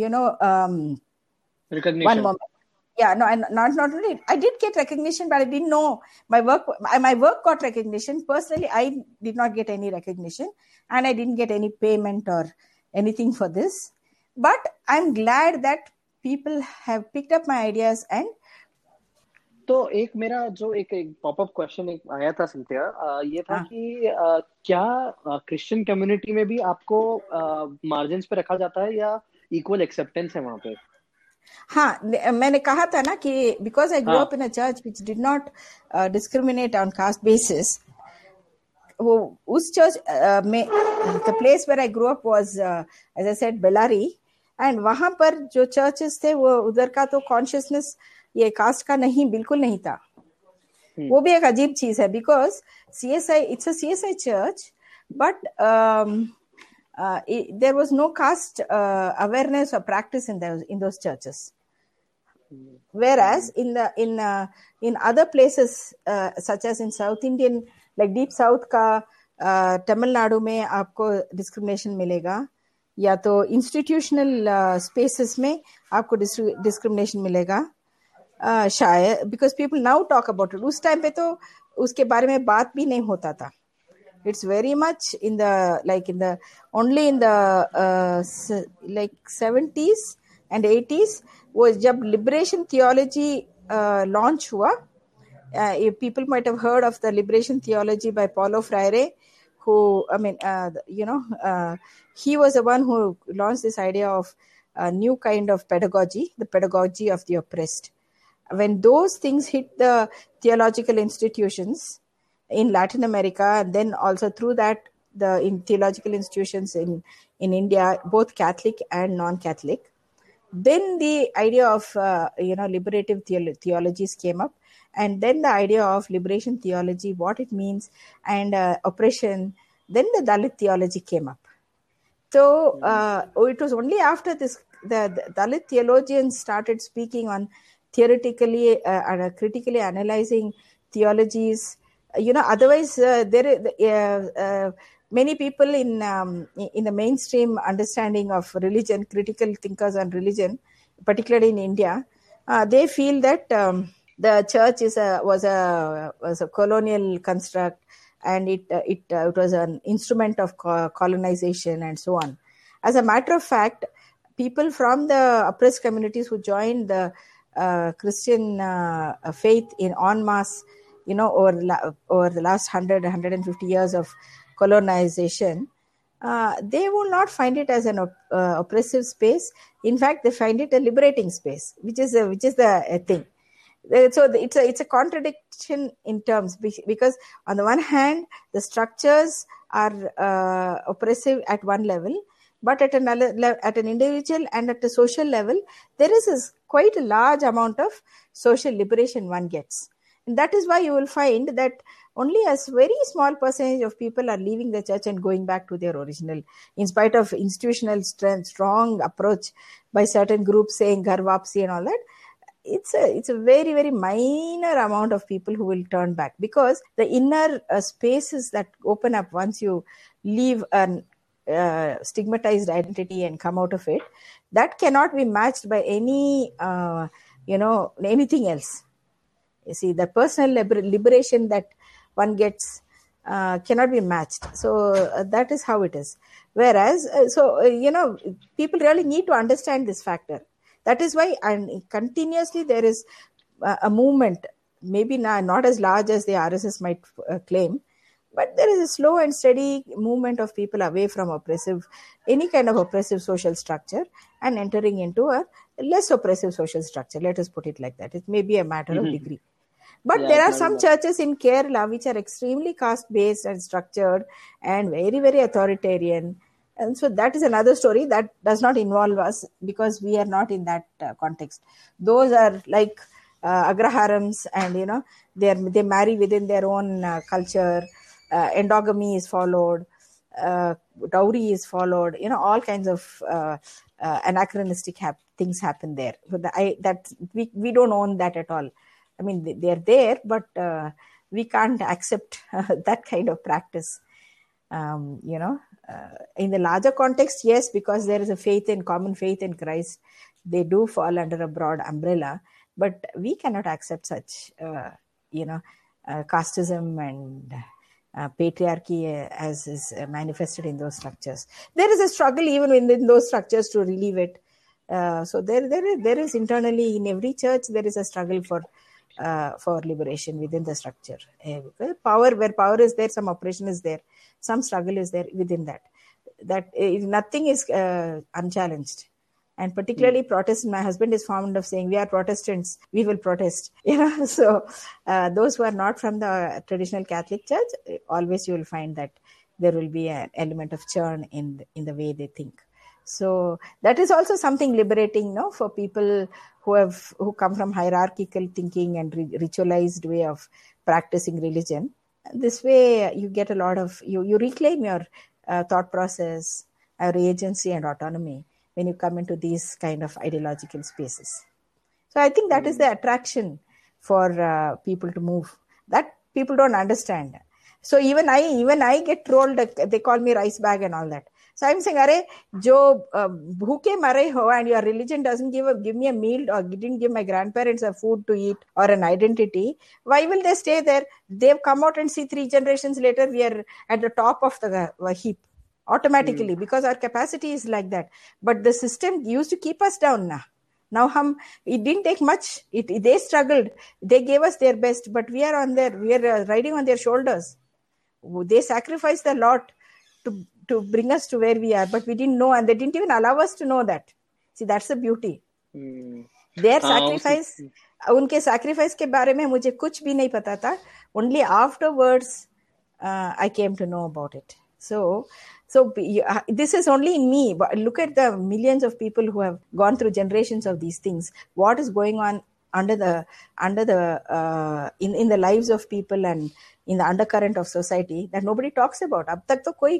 [SPEAKER 1] you know one moment yeah no and not not only i did get recognition but i didn't know my work my work got recognition personally i did not get any recognition and i didn't get any payment or anything for this but i'm glad that people have picked up my ideas and
[SPEAKER 3] तो एक मेरा जो एक एक popup question एक आया था Cynthia ये था हाँ. कि आ, क्या क्रिश्चियन कम्युनिटी में भी आपको मार्जिन पे रखा जाता है या इक्वल एक्सेप्टेंस है वहाँ पे
[SPEAKER 1] हाँ मैंने कहा था ना कि because I grow up in a church which did not discriminate on caste basis वो उस चर्च uh, में the place where I grow up was as I said Bellary and वहाँ पर जो चर्चेस थे वो उधर का तो कॉन्शियसनेस ये कास्ट का नहीं बिल्कुल नहीं था hmm. वो भी एक अजीब चीज़ है because C S I it's C S I church but there was no caste awareness और practice in in those churches whereas in the in uh, in other places uh, such as in south indian like deep south का तमिलनाडु में आपको discrimination मिलेगा या तो institutional spaces uh, में आपको discrimination मिलेगा। uh, शायद because people now talk about it उस टाइम पे तो उसके बारे में बात भी नहीं होता था। It's very much in the like in the only in the like seventies and eighties वो जब लिबरेशन थियोलॉजी लॉन्च हुआ people might heard of the liberation theology by Paulo Freire who i mean uh, you know uh, he was the one who launched this idea of a new kind of pedagogy the pedagogy of the oppressed. When those things hit the theological institutions in latin america and then also through that the in theological institutions in in india both catholic and non-catholic then the idea of uh, you know liberative theolo- theologies came up and then the idea of liberation theology, what it means, and uh, oppression. Then the Dalit theology came up. So uh, it was only after this the, the Dalit theologians started speaking on theoretically uh, and uh, critically analyzing theologies. You know, otherwise uh, there uh, many people in um, in the mainstream understanding of religion, critical thinkers on religion, particularly in India, they feel that. Um, the church is a was a was a colonial construct and it uh, it uh, it was an instrument of colonization and so on as a matter of fact people from the oppressed communities who joined the uh, Christian uh, faith in en masse, you know, over, la- over the last 100, 150 years of colonization, uh, they will not find it as an op- uh, oppressive space. In fact, they find it a liberating space, which is a, which is the uh, thing. So it's a it's a contradiction in terms because on the one hand, the structures are uh, oppressive at one level, but at another at an individual and at a social level, there is quite a large amount of social liberation one gets. And that is why you will find that only a very small percentage of people are leaving the church and going back to their original, in spite of institutional strength, strong approach by certain groups saying Ghar Wapsi and all that. It's a it's a very very minor amount of people who will turn back because the inner uh, spaces that open up once you leave an uh, stigmatized identity and come out of it, that cannot be matched by any uh, you know anything else. You see the personal liber- liberation that one gets uh, cannot be matched. So uh, that is how it is. Whereas uh, so uh, you know people really need to understand this factor that is why and continuously there is a movement maybe not, not as large as the rss might uh, claim but there is a slow and steady movement of people away from oppressive any kind of oppressive social structure and entering into a less oppressive social structure. Let us put it like that. It may be a matter of
[SPEAKER 3] Mhm.
[SPEAKER 1] degree. But
[SPEAKER 3] Yeah,
[SPEAKER 1] there are some churches in kerala which are extremely caste based and structured and very very authoritarian and so that is another story that does not involve us because we are not in that uh, context. Those are like uh, agraharams and you know they are, they marry within their own uh, culture. Uh, endogamy is followed. Uh, dowry is followed. You know all kinds of uh, anachronistic hap- things happen there. But the, I, that we, we don't own that at all. I mean they, they're there but we can't accept that kind of practice um, you know uh, in the larger context yes because there is a faith in common faith in christ. They do fall under a broad umbrella but we cannot accept such uh, you know uh, casteism and uh, patriarchy as is manifested in those structures. There is a struggle even within those structures to relieve it. Uh, so there there is, there is internally in every church there is a struggle for uh, for liberation within the structure. Uh, power, where power is there, some oppression is there, some struggle is there within that. That uh, nothing is uh, unchallenged. And particularly Protestant, my husband is fond of saying, "We are Protestants, we will protest." You know, so uh, those who are not from the traditional Catholic Church, uh, always you will find that there will be an element of churn in the, in the way they think so that is also something liberating no for people who have who come from hierarchical thinking and ritualized way of practicing religion this way you get a lot of you you reclaim your uh, thought process your agency and autonomy when you come into these kind of ideological spaces. So i think that is the attraction for uh, people to move that people don't understand. So even i even i get trolled they call me rice bag and all that so i'm saying are jo uh, bhuke mare ho and your religion doesn't give a, give me a meal or didn't give my grandparents a food to eat or an identity why will they stay there? They've come out and see three generations later we are at the top of the uh, heap automatically because our capacity is like that. But the system used to keep us down now now hum it didn't take much. It, they struggled. They gave us their best but we are on their we are uh, riding on their shoulders. They sacrificed a lot to to bring us to where we are but we didn't know and they didn't even allow us to know that see that's the beauty
[SPEAKER 3] hmm,
[SPEAKER 1] their
[SPEAKER 3] हाँ,
[SPEAKER 1] sacrifice
[SPEAKER 3] उसी-
[SPEAKER 1] उनके sacrifice के बारे में मुझे कुछ भी नहीं पता था only afterwards uh, I came to know about it so so you- uh, this is only in me but look at the millions of people who have gone through generations of these things what is going on under the under the uh, in in the lives of people and in the undercurrent of society that nobody talks about अब तक तो कोई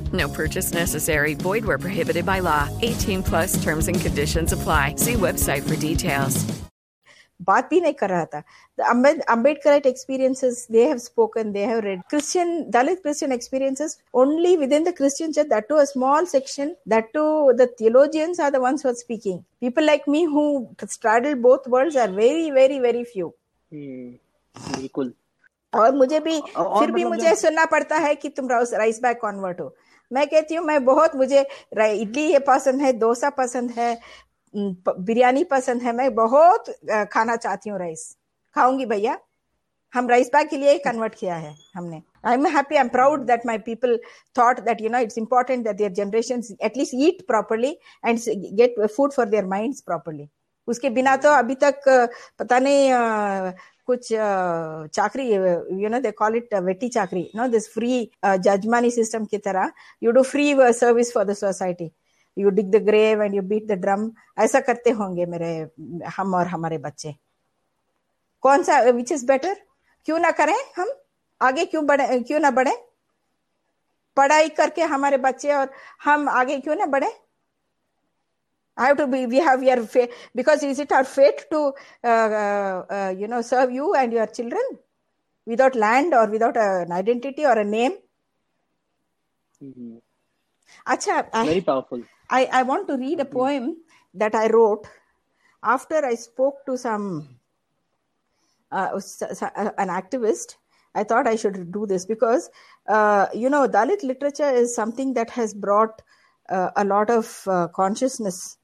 [SPEAKER 4] No purchase necessary. Void where prohibited by law. 18 plus terms and conditions apply. See website for details.
[SPEAKER 1] बात भी नहीं कर रहा था the Ambed- Ambedkarite experiences they have spoken they have read Christian Dalit Christian experiences only within the Christian church that too a small section that too the theologians are the ones who are speaking people like me who straddle both worlds are very very very few
[SPEAKER 3] हम्म, बिल्कुल
[SPEAKER 1] और मुझे भी
[SPEAKER 3] और
[SPEAKER 1] फिर भी
[SPEAKER 3] मतलब
[SPEAKER 1] मुझे सुनना पड़ता है कि तुम राइस राइस बैग कन्वर्ट हो मैं कहती हूँ मैं बहुत मुझे इडली ये पसंद है डोसा पसंद है बिरयानी पसंद है मैं बहुत खाना चाहती हूँ राइस। खाऊँगी भैया। हम राइस बैग के लिए कन्वर्ट किया है हमने। I am happy I am proud that my people thought that you know it's important that their generation at least eat properly and get food for their mind properly उसके बिना तो अभी तक पता नहीं कुछ चाकरी you know they call it vetti chakri no this free jajmani system की तरह you do free service for the society you dig the grave and you beat the drum ऐसा करते होंगे मेरे, हम और हमारे बच्चे। कौन सा विच इज़ बेटर क्यों ना करें हम? आगे क्यों बढ़े, क्यों ना बढ़े? पढ़ाई करके हमारे बच्चे और हम आगे क्यों ना बढ़े? I have to be. We have. We are fa- because is it our fate to uh, uh, uh, you know serve you and your children without land or without an identity or a name?
[SPEAKER 3] Mm-hmm.
[SPEAKER 1] Achha, I,
[SPEAKER 3] Very powerful.
[SPEAKER 1] I, I want to read a mm-hmm. poem that I wrote after I spoke to some uh, uh, an activist. I thought I should do this because uh, you know Dalit literature is something that has brought uh, a lot of uh, consciousness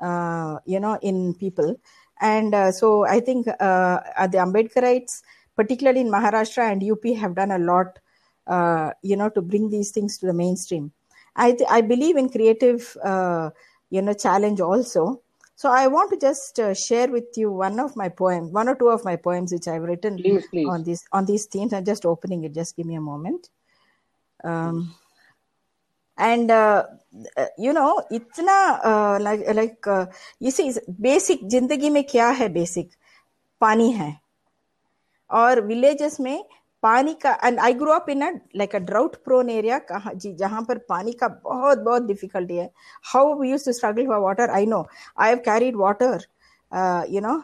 [SPEAKER 1] you know, in people, and uh, so I think uh, the Ambedkarites, particularly in Maharashtra and UP, have done a lot, uh, you know, to bring these things to the mainstream. I th- I believe in creative, uh, you know, challenge also. So I want to just uh, share with you one of my poems, one or two of my poems which I've written
[SPEAKER 3] Please, please.
[SPEAKER 1] on these on these themes. I'm just opening it. Just give me a moment. Um, and you know इतना like इसी basic ज़िंदगी में क्या है basic पानी है। और villages में पानी का and I grow up in like a drought prone area कहा, जी, जहाँ पर पानी का बहुत बहुत डिफिकल्टी है। How use to struggle for water I know I have carried water you know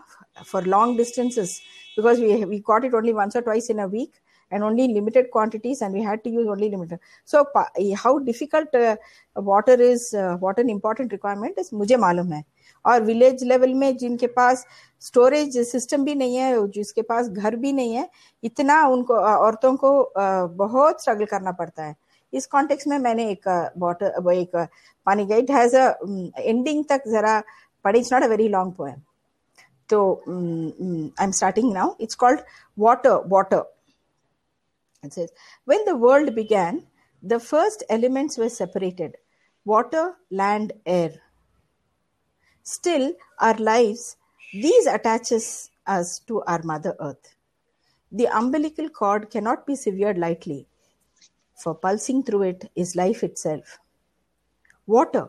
[SPEAKER 1] for long distances because we we caught it only once और twice in a week and only limited quantities and we had to use only limited. So how difficult uh, water is uh, what an important requirement is मुझे मालूम है। और village level में जिनके पास storage system भी नहीं है जिसके पास घर भी नहीं है इतना उनको औरतों को बहुत स्ट्रगल करना पड़ता है। इस कॉन्टेक्स्ट में मैंने एक वाटर एक पानी गाइड हैज़ अ एंडिंग तक जरा पढ़ी। It's not a very long poem तो I am starting now it's called water water It says, When the world began, the first elements were separated water, land, air. Still, our lives, these attaches us to our Mother Earth. The umbilical cord cannot be severed lightly, for pulsing through it is life itself. Water,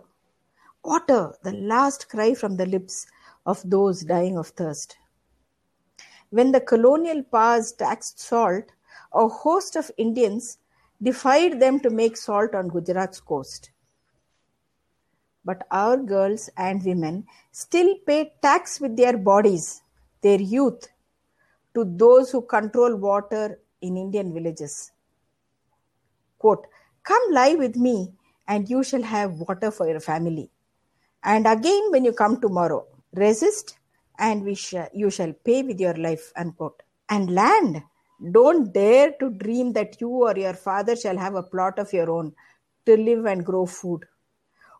[SPEAKER 1] water, the last cry from the lips of those dying of thirst. When the colonial powers taxed salt, a host of Indians defied them to make salt on Gujarat's coast. But our girls and women still pay tax with their bodies, their youth, to those who control water in Indian villages. Quote, Come lie with me, and you shall have water for your family. And again, when you come tomorrow, resist, and we shall, you shall pay with your life. Unquote. And land, don't dare to dream that you or your father shall have a plot of your own to live and grow food.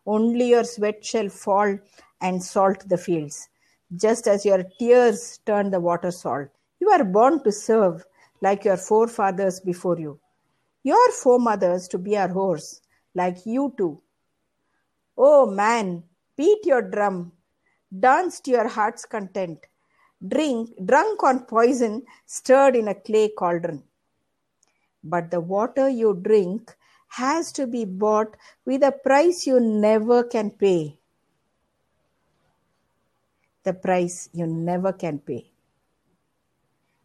[SPEAKER 1] Only your sweat shall fall and salt the fields, just as your tears turn the water salt. You are born to serve like your forefathers before you, your foremothers to be our horse, like you too. Oh man, beat your drum, dance to your heart's content, drink, drunk on poison stirred in a clay cauldron. But the water you drink has to be bought with a price you never can pay. The price you never can pay.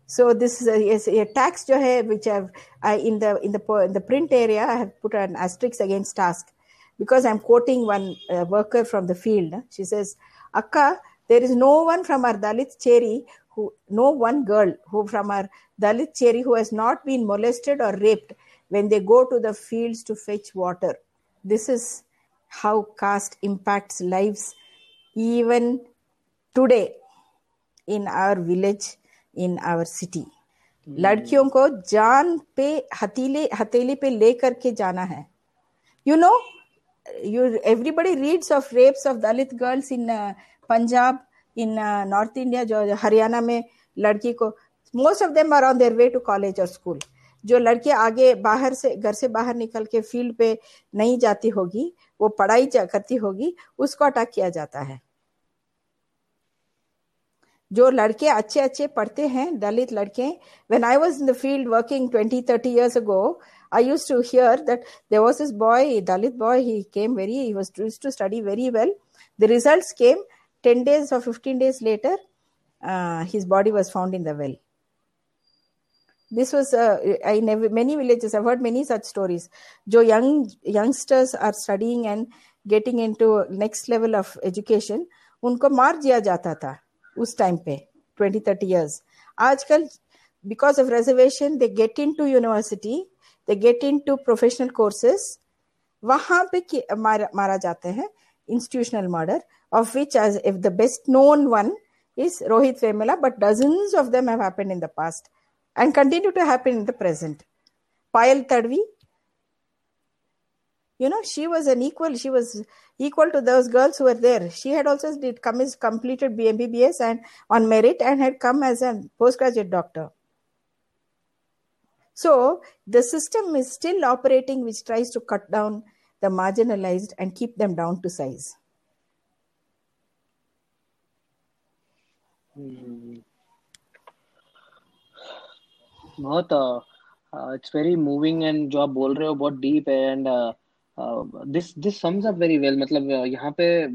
[SPEAKER 1] So this is a, a tax है which I've I, in the in the in the print area I have put an asterisk against task because I'm quoting one uh, worker from the field. She says, "Akka, there is no one from our Dalit Cheri who who no one girl who from our Dalit Cheri who has not been molested or raped when they go to the fields to fetch water. This is how caste impacts lives even today in our village, in our city. लड़कियों को जान पे हथीले हथेली पे लेकर के जाना है you know you everybody reads of rapes of dalit girls in uh, Punjab in North India जो हरियाणा में लड़की को most of them are on their way to college और स्कूल जो लड़के आगे बाहर से, घर से बाहर निकल के फ़ील्ड पे नहीं जाती होगी, वो पढ़ाई करती होगी, उसको अटैक किया जाता है। जो लड़के अच्छे अच्छे पढ़ते हैं, दलित लड़के when I was in the field working twenty thirty years ago I use to hear that there was is boy Dalit boy he came very to study very well the result came 10 days or 15 days later, uh, his body was found in the well. This was, uh, I never, many villages, I've heard many such stories. Jo young youngsters are studying and getting into next level of education, उनको मार दिया जाता था उस time पे 20 30 years. आजकल because of reservation they get into university they get into professional courses वहाँ पे मारा, मारा जाते हैं institutional murder of which as if the best known one is Rohit Vemula but dozens of them have happened in the past and continue to happen in the present. Payal Tadvi you know she was an equal she was equal to those girls who were there. She had also did come completed bmbbs and on merit and had come as a postgraduate doctor. So the system is still operating which tries to cut down the marginalized and keep them down to size
[SPEAKER 3] बहुत it's very moving and जो आप बोल रहे हो बहुत deep है and this this sums up very well मतलब यहाँ पे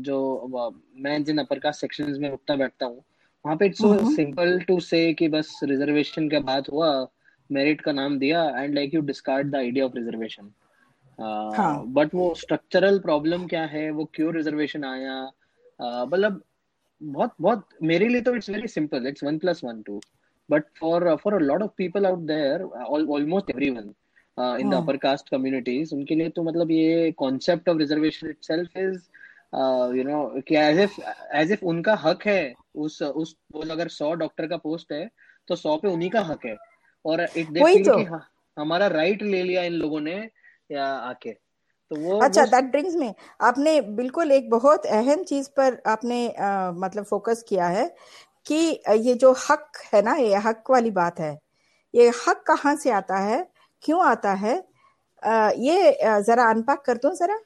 [SPEAKER 3] जो मैं जिन अपर कास्ट सेक्शंस में उठता बैठता हूँ वहाँ पे इट्स सो सिंपल टू से कि बस रिजर्वेशन का बात हुआ मेरिट का नाम दिया and like you discard the idea of reservation but वो स्ट्रक्चरल प्रॉब्लम क्या है वो क्यों रिजर्वेशन आया? मतलब बहुत बहुत मेरे लिए तो it's very simple it's one plus one two but for for a lot of people out there almost everyone in the upper caste communities उनके लिए तो मतलब ये concept of reservation itself is you know कि as if as if उनका हक है उस उस बोल अगर सौ डॉक्टर का पोस्ट है तो सौ पे उन्हीं का हक है। और इट देखिए तो। हमारा राइट ले लिया इन लोगों ने या आके।
[SPEAKER 1] तो वो अच्छा दैट ब्रिंग्स में आपने बिल्कुल एक बहुत अहम चीज़ पर आपने आ, मतलब फोकस किया है कि ये जो हक है ना ये हक वाली बात है ये हक कहाँ से आता है क्यों आता है आ, ये जरा अनपैक कर दो जरा?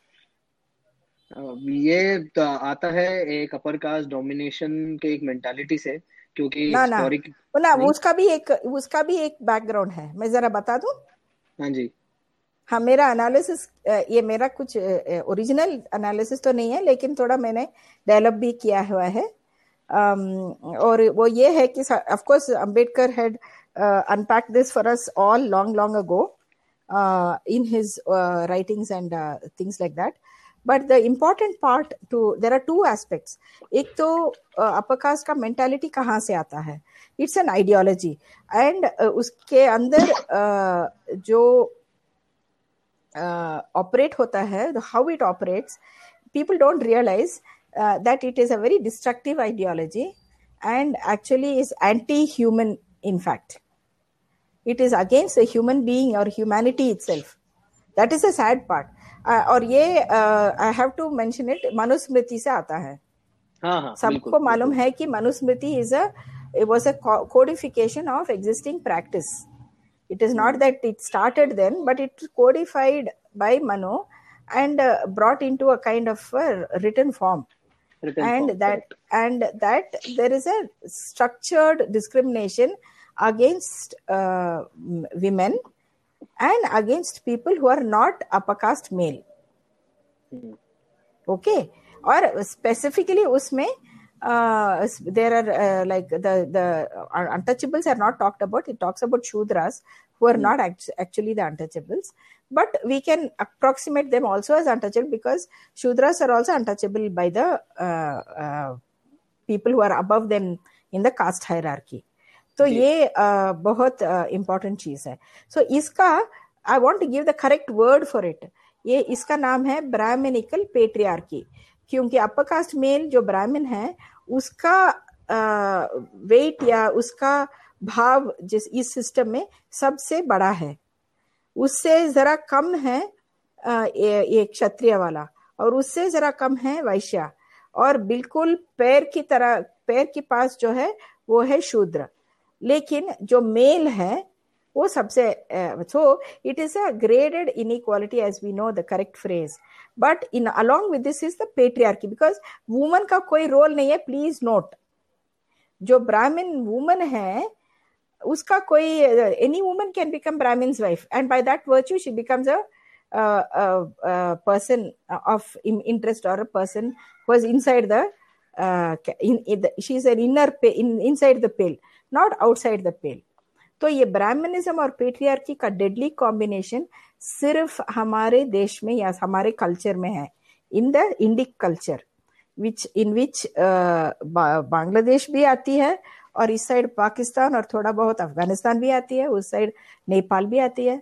[SPEAKER 3] ये तो आता है एक अपर कास्ट डोमिनेशन के एक मेंटालिटी से क्योंकि
[SPEAKER 1] ना ना। ना उसका भी एक उसका भी एक बैकग्राउंड है। मैं जरा बता दूँ?
[SPEAKER 3] हाँ जी।
[SPEAKER 1] हाँ मेरा एनालिसिस ये मेरा कुछ ओरिजिनल एनालिसिस तो नहीं है लेकिन थोड़ा मैंने डेवलप भी किया हुआ है। um, और वो ये है कि of course Ambedkar had unpack this for us all long long ago in his writings and things like that but the important part to there are two aspects एक तो अपर कास्ट का mentality कहाँ से आता है? It's an ideology and उसके अंदर uh, जो ऑपरेट होता है how it operates people don't realise that it is a very destructive ideology and actually is anti human in fact it is against a human being और humanity it that is a sad part और ये I have to mention it Manusmriti से आता है सबको मालूम है कि Manusmriti is a it was a codification of existing practice it is not that it started then but it codified by manu and uh, brought into a kind of written form
[SPEAKER 3] written
[SPEAKER 1] and
[SPEAKER 3] form,
[SPEAKER 1] that
[SPEAKER 3] correct.
[SPEAKER 1] and that there is a structured discrimination against uh, women and against people who are not upper caste male
[SPEAKER 3] Hmm.
[SPEAKER 1] okay or specifically usme uh, there are uh, like the the uh, untouchables are not talked about it talks about shudras who are not act- actually the untouchables but we can approximate them also as untouchable because shudras are also untouchable by the uh, uh, people who are above them in the caste hierarchy. तो ये uh, बहुत important uh, चीज है सो so, इसका I want to give the correct word for it ये इसका नाम है ब्राह्मणिकल पेट्रियार्की क्योंकि अपर कास्ट मेल जो ब्राह्मण है उसका वेट uh, या उसका भाव जिस इस सिस्टम में सबसे बड़ा है। उससे जरा कम है ये क्षत्रिय वाला और उससे जरा कम है वैश्या और बिल्कुल पैर की तरह पैर के पास जो है वो है शूद्र। लेकिन जो मेल है वो सबसे so it is a graded inequality as we know the correct phrase but in along with this is the patriarchy because woman का कोई रोल नहीं है प्लीज़ नोट जो ब्राह्मण वुमन है उसका कोई any woman can become Brahmin wife and by that virtue she becomes a person of interest और a person who is side the she is an inner in inside the pale not outside the pale तो ये Brahmanism और patriarchy का deadly combination सिर्फ़ हमारे देश में या हमारे कल्चर में है। In the Indic culture which in which Bangladesh भी आती है और इस साइड पाकिस्तान और थोड़ा बहुत अफ़गानिस्तान भी आती है उस साइड नेपाल भी आती है।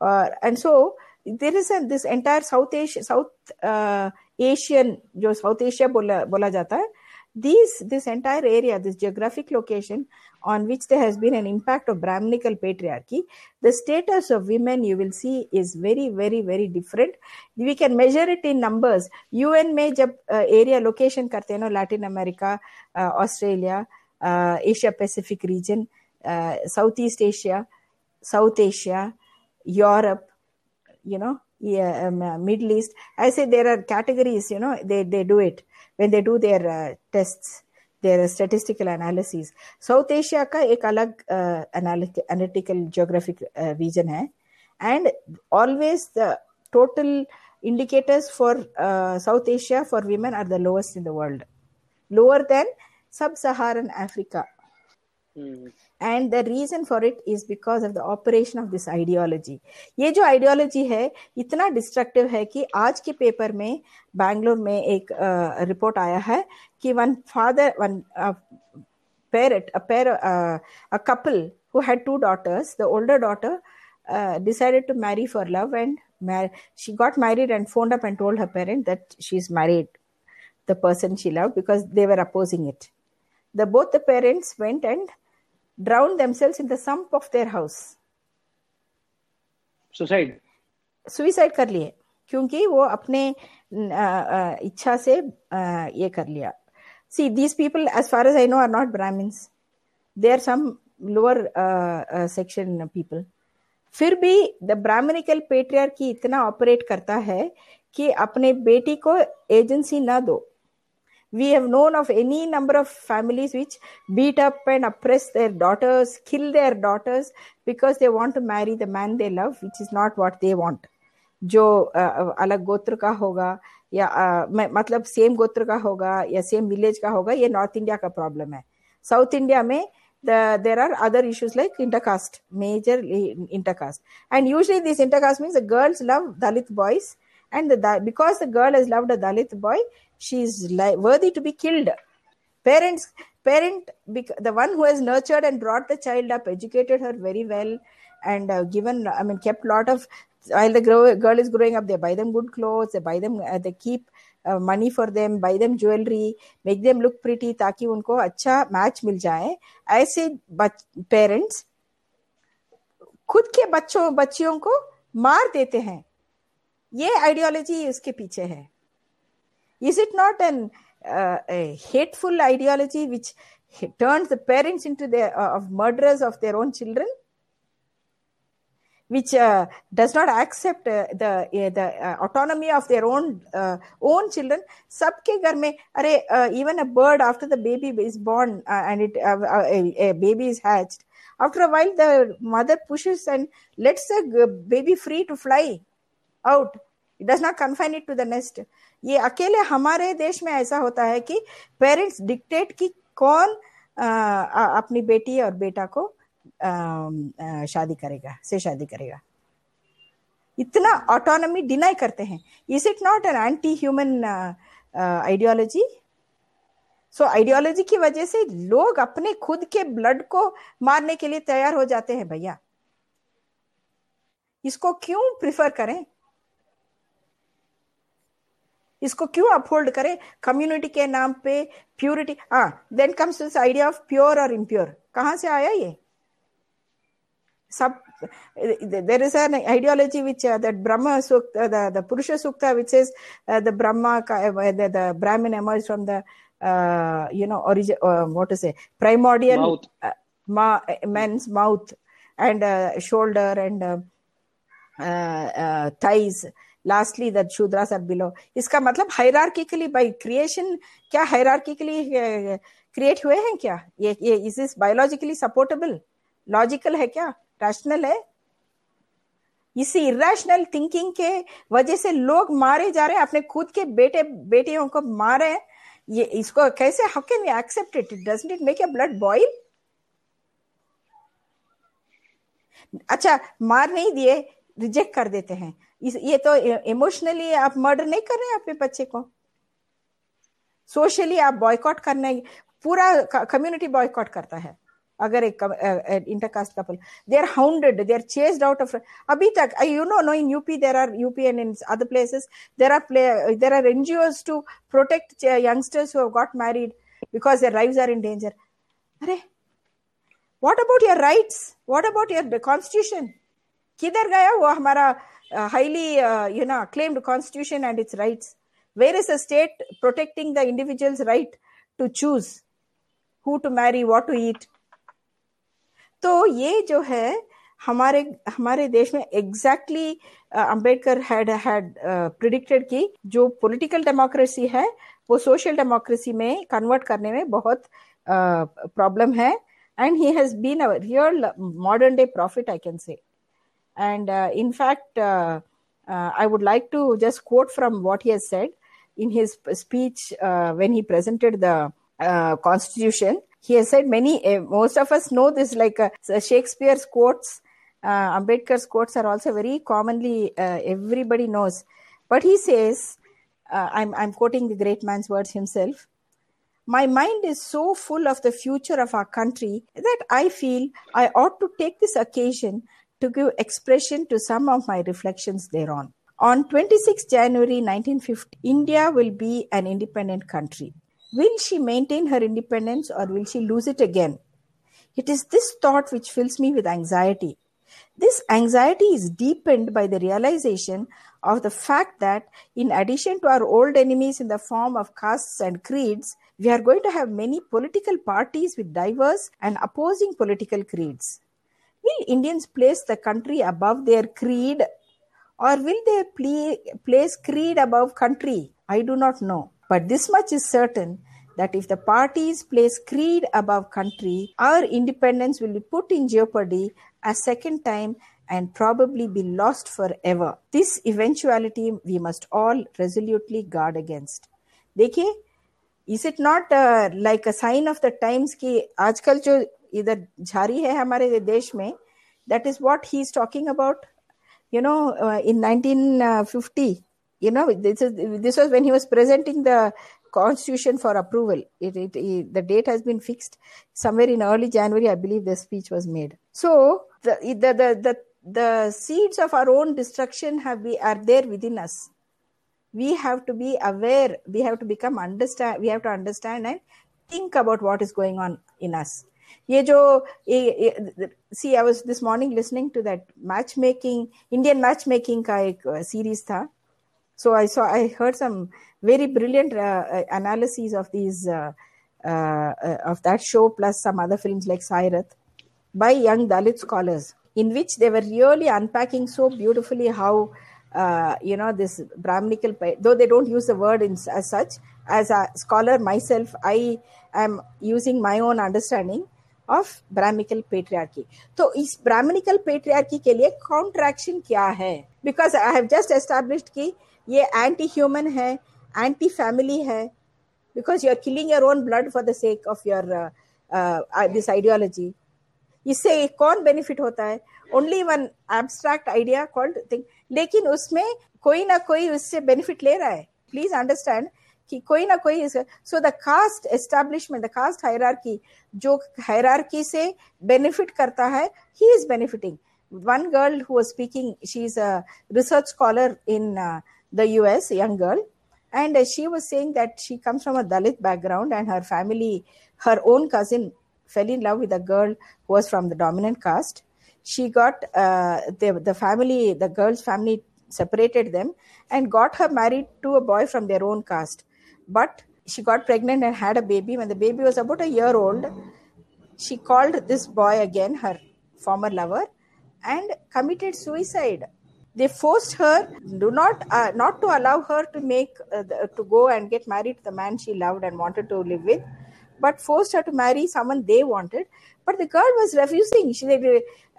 [SPEAKER 1] और and so is a, this entire South Asia, South uh, जो साउथ एशिया बोला बोला जाता है, these this entire area this geographic location on which there has been an impact of brahminical patriarchy the status of women you will see is very very very different. We can measure it in numbers. Un may jab uh, area location karte latin america uh, australia uh, asia pacific region uh, southeast asia south asia europe you know yeah, um, uh, middle east. I say there are categories you know they they do it when they do their uh, tests their statistical analyses. South asia ka ek alag uh, analytical geographic uh, region hai. And always the total indicators for south asia for women are the lowest in the world. Lower than sub-saharan africa. Mm. And the reason for it is because of the operation of this ideology ये जो ideology है इतना destructive है कि आज के paper में बैंगलोर में एक रिपोर्ट uh, आया है कि one father one parent a pair uh, a couple who had two daughters the older daughter uh, decided to marry for love and mar- she got married and phoned up and told her parent that she's married the person she loved because they were opposing it the both the parents went and drowned themselves in the sump of their house.
[SPEAKER 3] Suicide
[SPEAKER 1] suicide कर लिए क्योंकि वो अपने इच्छा से ये कर लिया। See these people as far as I know are not Brahmins they are some lower section people फिर भी द ब्राह्मणिकल पेट्रियर की इतना ऑपरेट करता है कि अपने बेटी को एजेंसी ना दो। We have known of any number of families which beat up and oppress their daughters, kill their daughters because they want to marry the man they love, which is not what they want. जो अलग गोत्र का होगा या मतलब same गोत्र का होगा या सेम विलेज का होगा ये नॉर्थ इंडिया का प्रॉब्लम है South India में the, there are other issues like intercaste major intercaste And usually this intercaste means the girls love Dalit boys and the, because the girl has loved a Dalit boy, she is li- worthy to be killed parents parent the one who has nurtured and brought the child up educated her very well and uh, given i mean kept lot of while the grow, girl is growing up they buy them good clothes they buy them uh, they keep uh, money for them buy them jewelry make them look pretty ताकि उनको अच्छा match मिल जाए ऐसे parents खुद के बच्चों बच्चियों को मार देते हैं ये आइडियोलॉजी उसके पीछे है Is it not an uh, a hateful ideology which turns the parents into the uh, of murderers of their own children? Which uh, does not accept uh, the uh, the uh, autonomy of their own own children. Sabke ghar mein, are, even a bird after the baby is born and it a, a baby is hatched, after a while the mother pushes and lets the baby free to fly out it does not confine it to the nest. ये अकेले हमारे देश में ऐसा होता है कि parents dictate कि कौन आ, अपनी बेटी और बेटा को शादी करेगा से शादी करेगा। इतना ऑटोनॉमी डिनाई करते हैं। Is it not an anti human ideology so ideology की वजह से लोग अपने खुद के ब्लड को मारने के लिए तैयार हो जाते हैं भैया। इसको क्यों प्रिफर करें? इसको क्यों अपहोल्ड करें? कम्युनिटी के नाम पे प्योरिटी हाँ then comes this idea of pure और इम्प्योर कहाँ से आया ये? सब there is an ideology which that Brahma Sukta the Purusha Sukta which is the Brahma the Brahmin emerge from the you know ओरिज what is a primordial men's mouth and shoulder and thighs lastly that Shudras are below इसका मतलब hierarchically by creation क्या hierarchically create हुए हैं क्या? ये ये is is biologically supportable logical है क्या? रैशनल है? इसी इेशनल थिंकिंग के वजह से लोग मारे जा रहे हैं, अपने खुद के बेटे, बेटियों को मारे ये, इसको कैसे how can we accept it doesn't it make your blood boil अच्छा मार नहीं दिए रिजेक्ट कर देते हैं। ये तो इमोशनली आप मर्डर नहीं कर रहे हैं अपने बच्चे को? सोशली आप बॉयकॉट करने, पूरा कम्युनिटी बॉयकॉट करता है। अगर एक intercaste couple they are hounded they are chased out of अभी तक you know no in UP there are UP and in other places there are play there are NGOs to protect youngsters who got married because their lives are in danger अरे what about your rights what about your constitution किधर गया वो हमारा highly you know claimed constitution and its rights where is a state protecting the individual's right to choose who to marry what to eat तो ये जो है हमारे हमारे देश में exactly Ambedkar had had predicted कि जो पॉलिटिकल डेमोक्रेसी है वो सोशल डेमोक्रेसी में कन्वर्ट करने में बहुत प्रॉब्लम uh, है. And he has been a real modern day prophet I can say and uh, in fact uh, uh, i would like to just quote from what he has said. In his speech uh, when he presented the uh, constitution he has said many eh, most of us know this like uh, shakespeare's quotes ambedkar's quotes are also very commonly everybody knows. But he says I'm, I'm quoting the great man's words himself my mind is so full of the future of our country that i feel i ought to take this occasion to give expression to some of my reflections thereon. On 26 January 1950, India will be an independent country. Will she maintain her independence or will she lose it again? It is this thought which fills me with anxiety. This anxiety is deepened by the realization of the fact that, in addition to our old enemies in the form of castes and creeds, we are going to have many political parties with diverse and opposing political creeds. Will Indians place the country above their creed or will they play, place creed above country? I do not know. But this much is certain that if the parties place creed above country, our independence will be put in jeopardy a second time and probably be lost forever. This eventuality we must all resolutely guard against. देखिए is it not like a sign of the times कि आजकल जो इधर झारी है हमारे देश में that is what he is talking about you know uh, in 1950 you know this is this was when he was presenting the constitution for approval it, it, it, the date has been fixed somewhere in early january i believe the speech was made so the the the, the, the seeds of our own destruction have be are there within us we have to be aware we have to become understand we have to understand and think about what is going on in us See, I was this morning listening to that to that match making Indian match making का एक uh, series था so I saw I heard some very of that show plus some other films like Sairat by young Dalit scholars in which they were really unpacking so beautifully how uh, you know this brahminical though they don't use the word as such as a scholar myself i am using my own understanding of brahmical patriarchy तो इस Brahminical patriarchy के लिए contraction क्या है? Because I have just established कि ये anti human है anti family है because you are killing your own blood for the sake of your this ideology इससे कौन बेनिफिट होता है? Only one abstract idea called thing लेकिन उसमें कोई ना कोई उससे बेनिफिट ले रहा है. Please understand कि कोई ना कोई so the cast establishment the caste hierarchy जो हायरार्की से बेनिफिट करता है he is benefiting one girl who was speaking she's a research scholar in uh, the us young girl and uh, she was saying that she comes from a dalit background and her family her own cousin fell in love with a girl who was from the dominant caste she got uh, the, the family the girl's family separated them and got her married to a boy from their own caste but she got pregnant and had a baby. When the baby was about a year old she called this boy again her former lover and committed suicide. They forced her do not uh, not to allow her to make uh, the, to go and get married to the man she loved and wanted to live with but forced her to marry someone they wanted. But the girl was refusing. She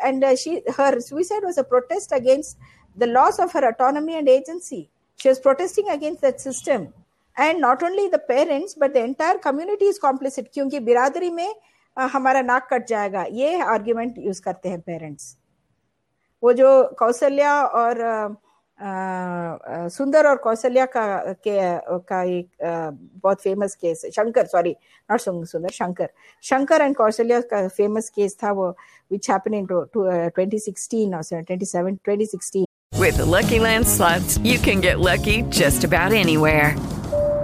[SPEAKER 1] and uh, she her suicide was a protest against the loss of her autonomy and agency. She was protesting against that system and not only the parents but the entire community is complicit क्योंकि बिरादरी में हमारा नाक cut जाएगा। ये argument use करते हैं parents वो जो कौशल्या और आ, आ, सुंदर और कौशल्या का के का एक बहुत फ़ेमस केस है। शंकर सॉरी नॉट सुंदर शंकर। शंकर एंड कौशल्या का फ़ेमस केस था वो which happen in
[SPEAKER 4] twenty sixteen और twenty seven twenty sixteen with lucky land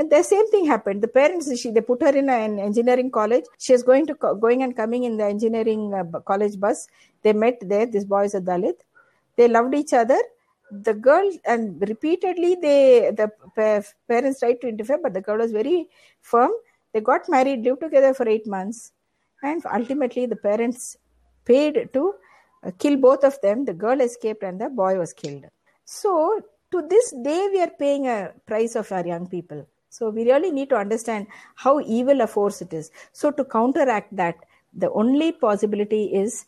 [SPEAKER 1] And the same thing happened. The parents, she, they put her in an engineering college. She was going to going and coming in the engineering uh, college bus. They met there. This boy is a Dalit. They loved each other. The girl and repeatedly they the parents tried to interfere, but the girl was very firm. They got married, lived together for eight months, and ultimately the parents paid to uh, kill both of them. The girl escaped and the boy was killed. So to this day, we are paying a price of our young people. So we really need to understand how evil a force it is. So to counteract that, the only possibility is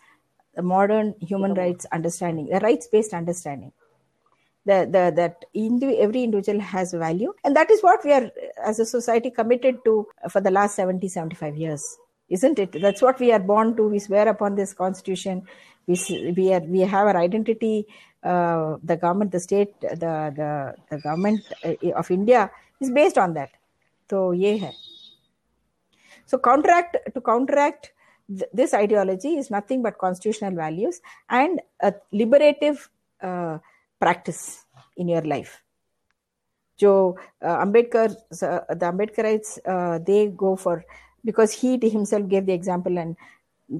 [SPEAKER 1] the modern human rights understanding, the rights-based understanding. The, the that indi- every individual has value, and that is what we are, as a society, committed to for the last 70, 75 years, isn't it? That's what we are born to. We swear upon this constitution. We we are we have our identity. Uh, the government, the state, the the, the government of India is based on that. So है. So counteract to counteract th- this ideology is nothing but constitutional values and a liberative uh, practice in your life. Uh, the Ambedkarites, uh, they go for because he himself gave the example and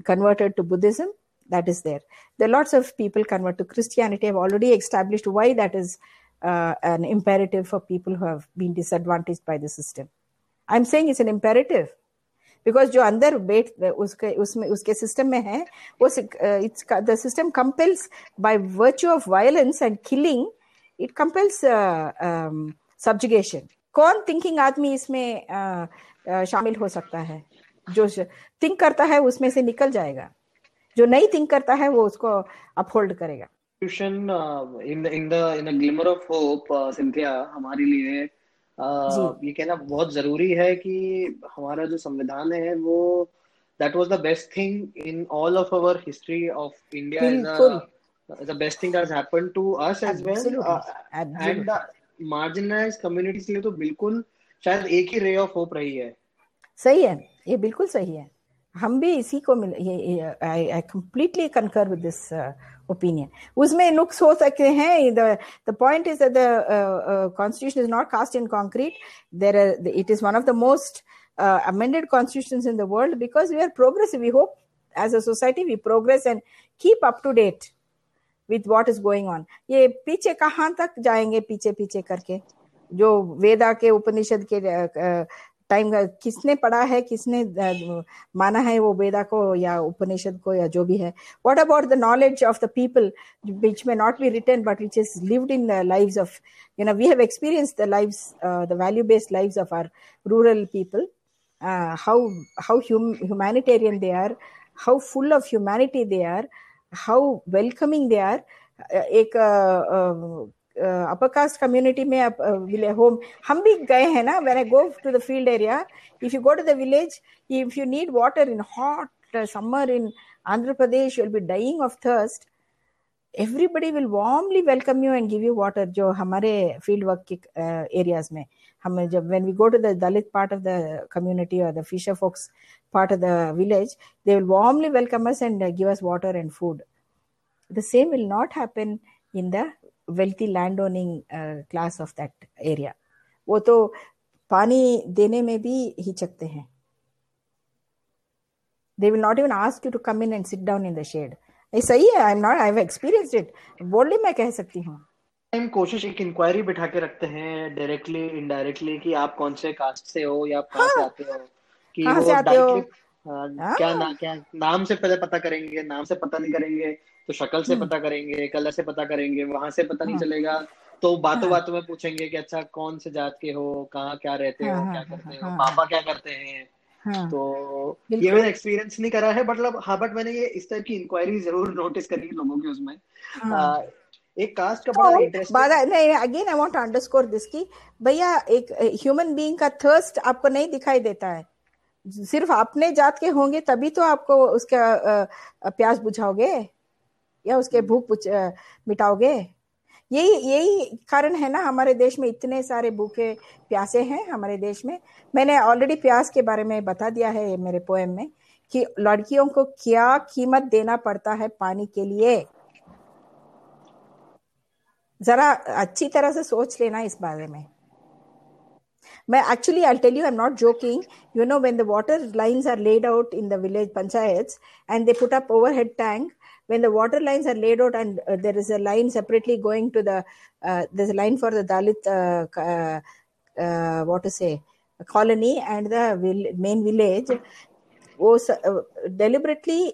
[SPEAKER 1] converted to Buddhism. That is there. There are lots of people convert to Christianity. I've already established why that is uh, an imperative for people who have been disadvantaged by the system. I'm saying it's an imperative because जो अंदर बैठ उसके उसमें उसके system में है वो system compels by virtue of violence and killing it compels uh, um, subjugation कौन थिंकिंग आदमी इसमें uh, uh, शामिल हो सकता है जो थिंक करता है उसमें से निकल जाएगा जो नहीं थिंक करता है वो उसको अपहोल्ड करेगा
[SPEAKER 3] solution uh, in the in the in a glimmer of hope uh, Cynthia हमारे लिए uh, ये कहना बहुत ज़रूरी है कि हमारा जो संविधान है वो that was the best thing in all of our history of India is the best thing that happened to us as well and marginalize communities के लिए तो बिल्कुल शायद एक ही रे ऑफ़ होप रही है।
[SPEAKER 1] सही है। ये बिल्कुल सही है। हम भी इसी को मिल I completely concur with this opinion उसमें नुक्स हो सकते हैं the point is the constitution is not cast in concrete there it is one of the most amended constitution in the world because we are progress we hope as a society we progress and keep up to date with what is going on ये पीछे कहाँ तक जाएँगे पीछे पीछे करके? जो वेदा के उपनिषद के टाइम किसने पढ़ा है किसने माना है वो वेदा को या उपनिषद को या जो भी है what about the knowledge of the people which may not be written but which is lived in the lives of you know we have experience the lives the value based lives of our rural people uh, how how hum- humanitarian they are, how full of humanity they are, how welcoming they are. Uh, एक upper caste community में home हम भी गए हैं ना when I go to the field area if you go to the village if you need water in hot summer in Andhra Pradesh you will be dying of thirst everybody will warmly welcome you and give you water जो हमारे field work के areas में हम जब when we go to the Dalit part of the community और the Fisher focus part of the village they will warmly welcome us and give us water and food the same will not happen in the wealthy landowning uh, class of that area. वो तो पानी देने में भी हिचकते हैं। They will not even ask you to come in and sit down in the shade. ये सही है I am not I have experienced it boldly मैं कह सकती हूँ।
[SPEAKER 3] टाइम कोशिश एक इंक्वायरी बिठा के रखते हैं डायरेक्टली इनडायरेक्टली कि आप कौन से कास्ट से हो या आप कहाँ से आते हो? कि
[SPEAKER 1] कहाँ से आते हो?
[SPEAKER 3] डायरेक्टली क्या ना क्या नाम से पहले पता करेंगे नाम से पता नहीं करेंगे। तो शक्ल से पता करेंगे कलर से पता करेंगे वहाँ से पता नहीं चलेगा। तो बातों बातों में पूछेंगे कि अच्छा कौन से जात के हो कहाँ क्या रहते हो क्या करते हो पापा क्या करते हैं? तो ये मैंने एक्सपीरियंस नहीं करा है मतलब हाँ बट मैंने ये इस टाइप की इंक्वायरी ज़रूर नोटिस करी है लोगों की उसमें। आ, एक कास्ट का बड़ा इंटरेस्ट
[SPEAKER 1] नहीं again I want to underscore this की भैया एक ह्यूमन बीइंग का थर्स्ट आपको नहीं दिखाई देता है। सिर्फ़ अपने जात के होंगे तभी तो आपको उसका प्यास बुझाओगे। या उसके भूख मिटाओगे? यही यही कारण है ना हमारे देश में इतने सारे भूखे प्यासे हैं हमारे देश में। मैंने ऑलरेडी प्यास के बारे में बता दिया है मेरे पोएम में कि लड़कियों को क्या कीमत देना पड़ता है पानी के लिए। जरा अच्छी तरह से सोच लेना इस बारे में। मैं actually I tell you I am not joking you know when the water lines are laid out in the village panchayats and they put up overhead tank when the water lines are laid out and uh, there is a line separately going to the uh, there's a line for the dalit uh, what to say colony and the will, main village वो deliberately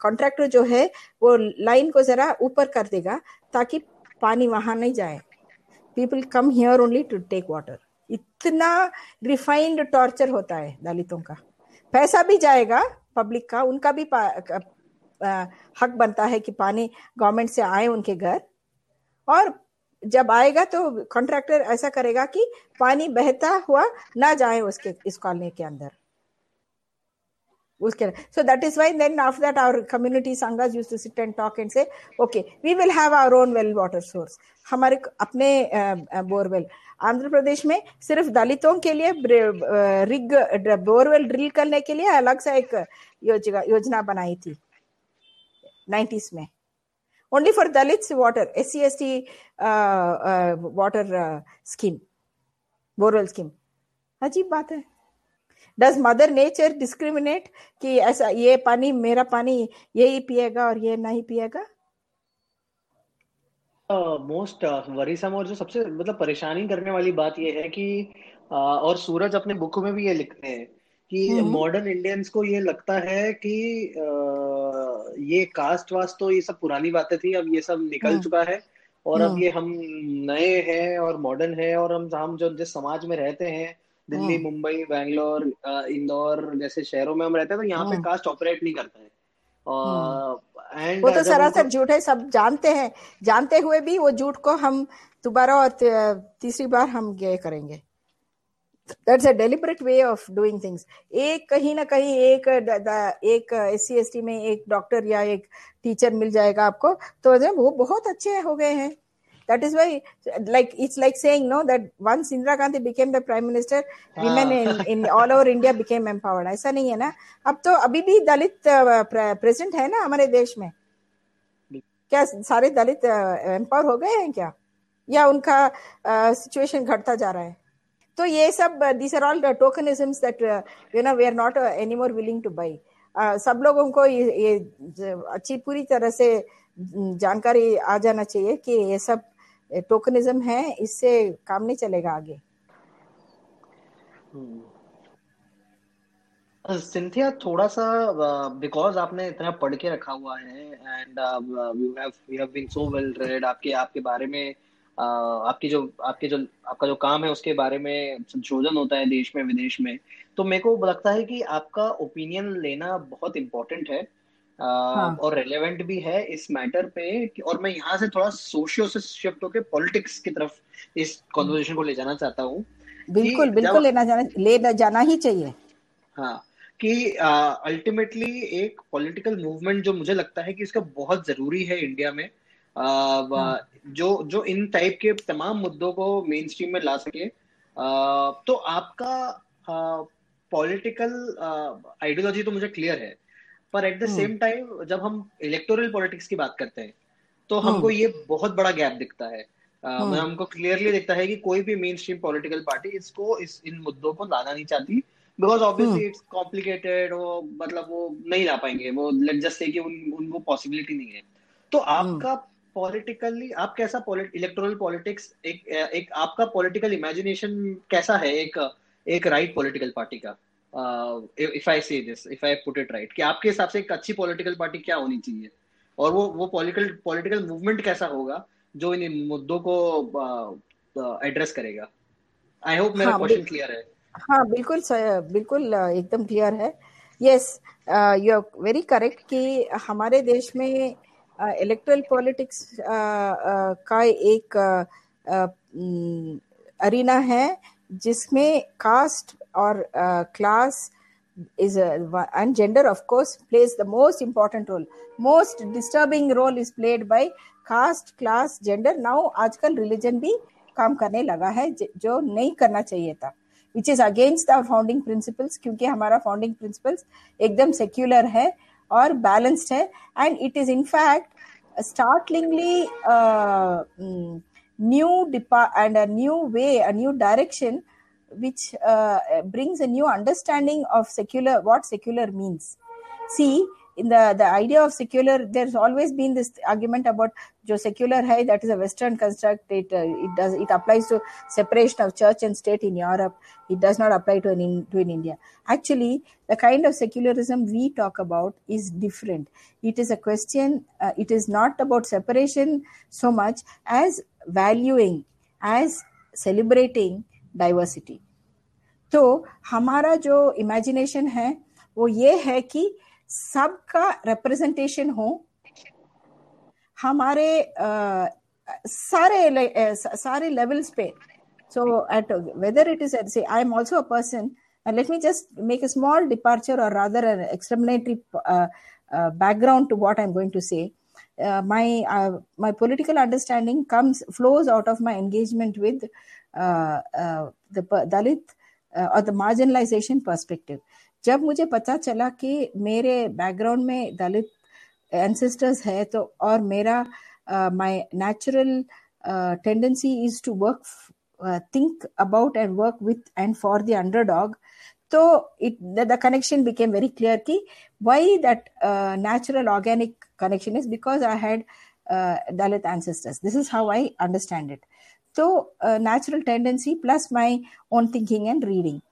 [SPEAKER 1] contractor जो है वो line को जरा ऊपर कर देगा ताकि पानी वहाँ नहीं जाए people come here only to take water इतना रिफाइंड टॉर्चर होता है दलितों का पैसा भी जाएगा पब्लिक का उनका भी हक बनता है कि पानी गवर्नमेंट से आए उनके घर। और जब आएगा तो कॉन्ट्रैक्टर ऐसा करेगा कि पानी बहता हुआ ना जाए उसके, इस कॉलोनी के अंदर। उसके so that is why then after that our community sanghas used to sit and talk and say, okay, we will have our own well water source. हमारे अपने बोरवेल। आंध्र प्रदेश में सिर्फ़ दलितों के लिए रिग बोरवेल ड्रिल करने के लिए अलग से एक योजना योजना बनाई थी। 90s में। Only for dalits water SC uh, uh, water uh, scheme borewell scheme. अजीब बात है। डज मदर नेचर डिस्क्रिमिनेट कि ऐसा ये पानी मेरा पानी यही पिएगा और ये नहीं पिएगा?
[SPEAKER 3] मोस्ट वरीसम और जो सबसे मतलब परेशानी करने वाली बात ये है कि uh, और सूरज अपने बुक में भी ये लिखते हैं। कि मॉडर्न इंडियंस को ये लगता है कि आ, ये कास्ट वास्ट तो ये सब पुरानी बातें थी अब ये सब निकल चुका है और अब ये हम नए हैं और मॉडर्न है और हम हम जो जिस समाज में रहते हैं दिल्ली मुंबई बैंगलोर इंदौर जैसे शहरों में हम रहते हैं तो यहाँ पे कास्ट ऑपरेट नहीं करता है।
[SPEAKER 1] एंड वो तो सरासर झूठ है सब जानते हैं जानते हुए भी वो झूठ को हम दोबारा और तीसरी बार हम ये करेंगे। That's a deliberate way of doing things एक कहीं ना कहीं एक एक एस सी में एक डॉक्टर या एक टीचर मिल जाएगा आपको तो वो बहुत अच्छे हो गए हैं। That is why like it's like saying no that once indira gandhi became the prime minister women in, in all over india became empowered. ऐसा नहीं है ना? अब तो अभी भी दलित प्रेजेंट है ना हमारे देश में? क्या सारे दलित एम्पावर हो गए हैं क्या? या उनका सिचुएशन घटता जा रहा है? तो ये सब this are all tokenisms that you know we are not any more willing to buy सब लोगों को ये, अच्छी पूरी तरह से जानकारी आ जाना चाहिए कि ये सब टोकनिज्म है इससे काम नहीं चलेगा आगे।
[SPEAKER 3] सिंथिया थोड़ा सा बिकॉज़ आपने इतना पढ़ के रखा हुआ है and you have you have been so well read आपके आपके बारे में आपकी जो आपके जो आपका जो काम है उसके बारे में संशोधन होता है देश में विदेश में तो मेरे को लगता है कि आपका ओपिनियन लेना बहुत इम्पोर्टेंट है हाँ. और रेलेवेंट भी है इस मैटर पे और मैं यहाँ से थोड़ा सोशियो से शिफ्ट होकर पॉलिटिक्स की तरफ़ इस कॉन्वर्जेशन को ले जाना चाहता हूँ
[SPEAKER 1] बिल्कुल बिल्कुल लेना जाना ले जाना ही चाहिए
[SPEAKER 3] हाँ कि अल्टीमेटली एक पॉलिटिकल मूवमेंट जो मुझे लगता है कि इसका बहुत ज़रूरी है इंडिया में. जो जो इन टाइप के तमाम मुद्दों को मेन स्ट्रीम में ला सके। तो आपका पॉलिटिकल आइडियोलॉजी तो मुझे क्लियर है। पर एट द सेम टाइम जब हम इलेक्टोरल पॉलिटिक्स की बात करते हैं तो हाँ। हमको ये बहुत बड़ा गैप दिखता है। uh, हमको क्लियरली दिखता है कि कोई भी मेन स्ट्रीम पॉलिटिकल पार्टी इसको इस इन मुद्दों को लाना नहीं चाहती। बिकॉज़ ऑब्वियसली इट्स कॉम्प्लिकेटेड वो मतलब वो नहीं ला पाएँगे। वो लेट जस्ट से कि उन उनको पॉसिबिलिटी नहीं है। तो आपका पॉलिटिकली आप कैसा इलेक्टोरल पॉलिटिक्स एक एक आपका पॉलिटिकल इमेजिनेशन कैसा है? एक एक राइट पॉलिटिकल पार्टी का। If I say this if I put it right कि आपके हिसाब से एक अच्छी पॉलिटिकल पार्टी क्या होनी चाहिए? और वो वो पॉलिटिकल पॉलिटिकल मूवमेंट कैसा होगा जो इन मुद्दों को एड्रेस uh, करेगा? आई होप मेरा क्वेश्चन हाँ, क्लियर है।
[SPEAKER 1] हाँ बिल्कुल बिल्कुल एकदम क्लियर है। Yes you are very correct कि हमारे देश में इलेक्ट्रल पॉलिटिक्स का एक अरिना है, जिसमें कास्ट और class is and gender of course plays the most important role most disturbing role is played by caste class gender now आजकल रिलीजन भी काम करने लगा है, जो नहीं करना चाहिए था which is against our founding principles क्योंकि हमारा फाउंडिंग प्रिंसिपल्स एकदम सेक्युलर है or balanced and it is in fact a startlingly uh, mm, new depart and a new way a new direction which uh, brings a new understanding of secular what secular means. See in the the idea of secular there's always been this argument about jo secular hai that is a western construct it uh, it does it applies to separation of church and state in europe it does not apply to in, to in india actually the kind of secularism we talk about is different it is a question uh, it is not about separation so much as valuing as celebrating diversity तो हमारा जो imagination है वो ये है कि सबका representation हो हमारे आ, सारे सारे लेवल्स पे so at whether it is at say i am also a person and let me just make a small departure or rather an explanatory uh, uh, background to what i'm going to say uh, my my political understanding comes flows out of my engagement with the dalit or the marginalization perspective जब मुझे पता चला कि मेरे background में दलित ancestors है तो और मेरा my natural tendency is to work think about and work with and for the underdog तो it the connection became very clear कि why that natural organic connection is because I had Dalit ancestors. This is how I understand it. So, uh, natural tendency plus my own thinking and reading.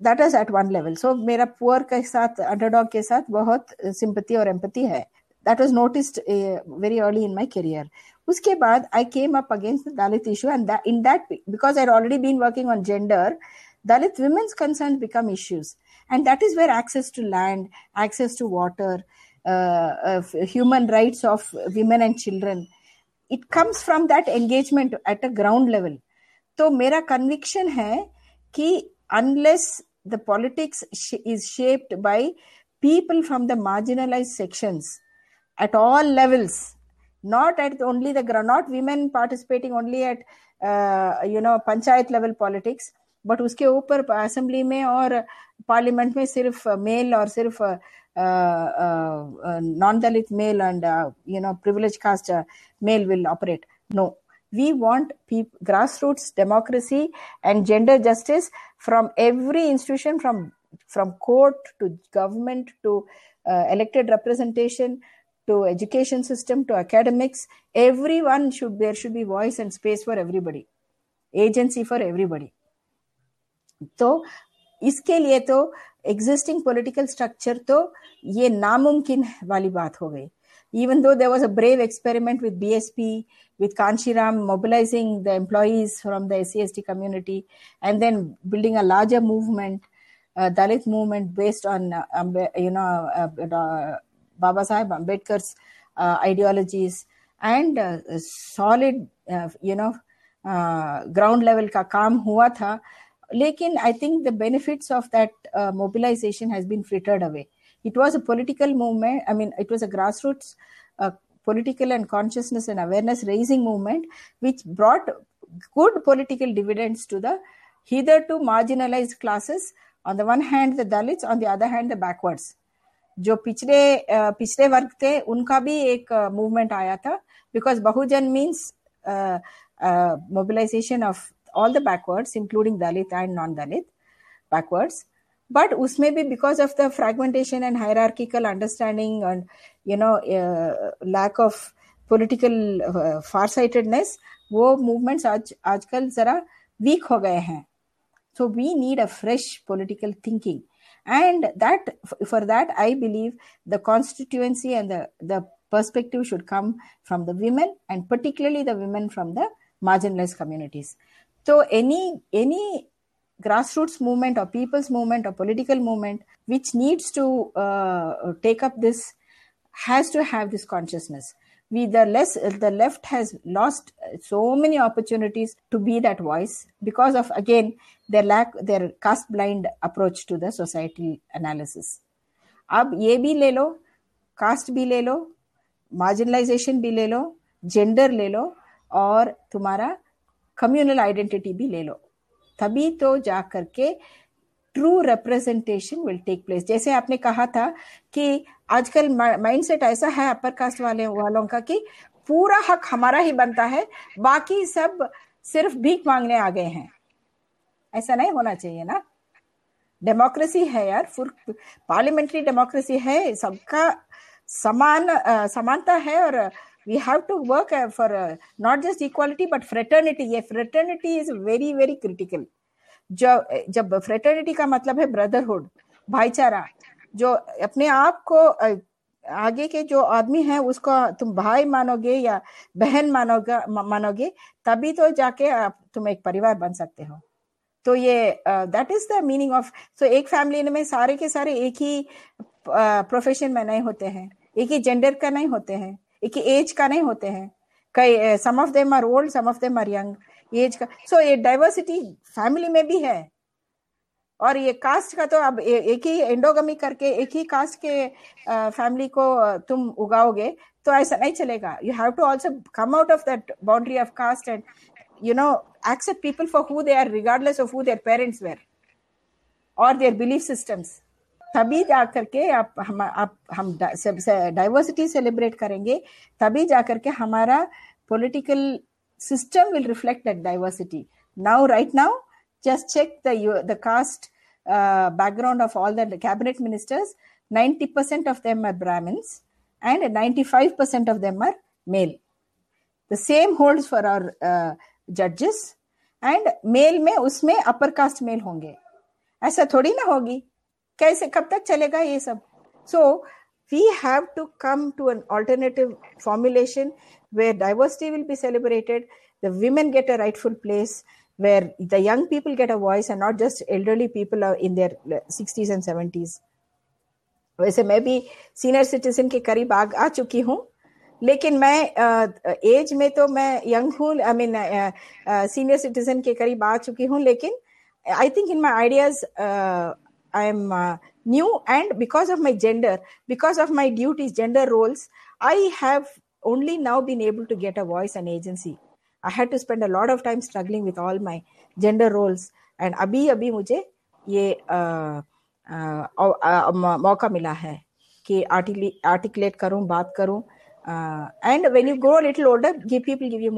[SPEAKER 1] That is at one level so मेरा poor के साथ underdog के साथ बहुत sympathy और empathy है that was noticed very early in my career उसके बाद I came up against Dalit issue and in that because I already been working on gender Dalit women's concerns become issues. And that is where access to land, access to water, uh, uh, human rights of women and children, it comes from that engagement at a ground level. तो मेरा conviction है कि unless the politics sh- is shaped by people from the marginalized sections at all levels not at only the ground not women participating only at uh, you know panchayat level politics but उसके ऊपर assembly में और parliament में सिर्फ mail और सिर्फ non Dalit male and you no privilege cast mail will operate no we want people, grassroots democracy and gender justice from every institution from from court to government to uh, elected representation to education system to academics everyone should there should be voice and space for everybody agency for everybody तो इसके लिए तो existing political structure तो ये नामुमकिन वाली बात हो गई even though there was a brave experiment with BSP, with Kanshiram mobilizing the employees from the SCST community and then building a larger movement, uh, Dalit movement based on, uh, you know, uh, uh, Baba Sahib Ambedkar's uh, ideologies and uh, solid, you know, ground level hua tha. Lekin I think the benefits of that mobilization has been frittered away. It was a political movement. I mean, it was a grassroots political and consciousness and awareness raising movement, which brought good political dividends to the hitherto marginalized classes. On the one hand, the Dalits, on the other hand, the backwards. जो पिछले पिछले वर्ग थे उनका भी एक movement आया था because Bahujan means mobilisation of all the backwards including Dalit and non Dalit backwards but usme bhi because of the fragmentation and hierarchical understanding and you know uh, lack of political uh, farsightedness वो movements आज आजकल जरा weak हो गए हैं so we need a fresh political thinking and that for that i believe the constituency and the the perspective should come from the women and particularly the women from the marginalized communities so any any grassroots movement or people's movement or political movement which needs to uh, take up this has to have this consciousness we the less the left has lost so many opportunities to be that voice because of again their lack their caste blind approach to the society analysis अब ये भी ले लो cast भी ले लो marginalisation भी ले लो gender ले लो और तुम्हारा कम्युनल आइडेंटिटी भी ले लो तभी तो जा करके true representation will take place जैसे आपने कहा था कि आजकल माइंडसेट ऐसा है अपर कास्ट वाले, वालों का कि पूरा हक हमारा ही बनता है, बाकी सब सिर्फ़ भीख मांगने आ गए हैं। ऐसा नहीं होना चाहिए ना। डेमोक्रेसी है यार पार्लियामेंट्री डेमोक्रेसी है, सबका समान समानता है और we have to work uh, for uh, not just equality but fraternity. ये fraternity is very very critical. जब जब fraternity का मतलब है brotherhood भाईचारा जो अपने आप को आगे के जो आदमी है उसको तुम भाई मानोगे या बहन मानोगे मानोगे तभी तो जाके आप तुम एक परिवार बन सकते हो। तो ये that is the meaning of so एक फैमिली में सारे के सारे एक ही प्रोफेशन में नहीं होते हैं एक ही जेंडर का नहीं होते हैं। एक एज का नहीं होते हैं। कई some of them are old some of them are young age का सो so, ये डाइवर्सिटी फैमिली में भी है। और ये कास्ट का तो अब ए, एक ही एंडोगमी करके एक ही कास्ट के फैमिली को तुम उगाओगे तो ऐसा नहीं चलेगा। You have to also come out of that boundary of caste and you know accept people for who they are regardless of who their parents were or their belief systems. तभी जा करके आप, हम आप, हम डाइवर्सिटी सेलिब्रेट करेंगे, तभी जा करके हमारा political system will reflect that diversity now right now just check the the caste background of all the cabinet ministers 90% percent of them are Brahmins and 95% percent of them are male the same holds for our जजेस and male में, उसमें upper caste mail होंगे. ऐसा थोड़ी ना होगी. कैसे कब तक चलेगा ये सब? So we have to come to an alternative formulation where diversity will be celebrated the women get a rightful place where the young people get a voice and not just elderly people in their sixties and seventies वैसे मैं भी senior citizen के करीब आ, आ चुकी हूँ लेकिन मैं as uh, में तो मैं यंग हूँ आई मीन सीनियर सिटीजन के करीब आ चुकी हूँ लेकिन I think in my ideas I am uh, new, and because of my gender, because of my duties, gender roles, I have only now been able to get a voice and agency. I had to spend a lot of time struggling with all my gender roles, and अभी अभी मुझे ये मौका मिला है कि articulate करूं बात करूं uh, and when you grow a little older give people give you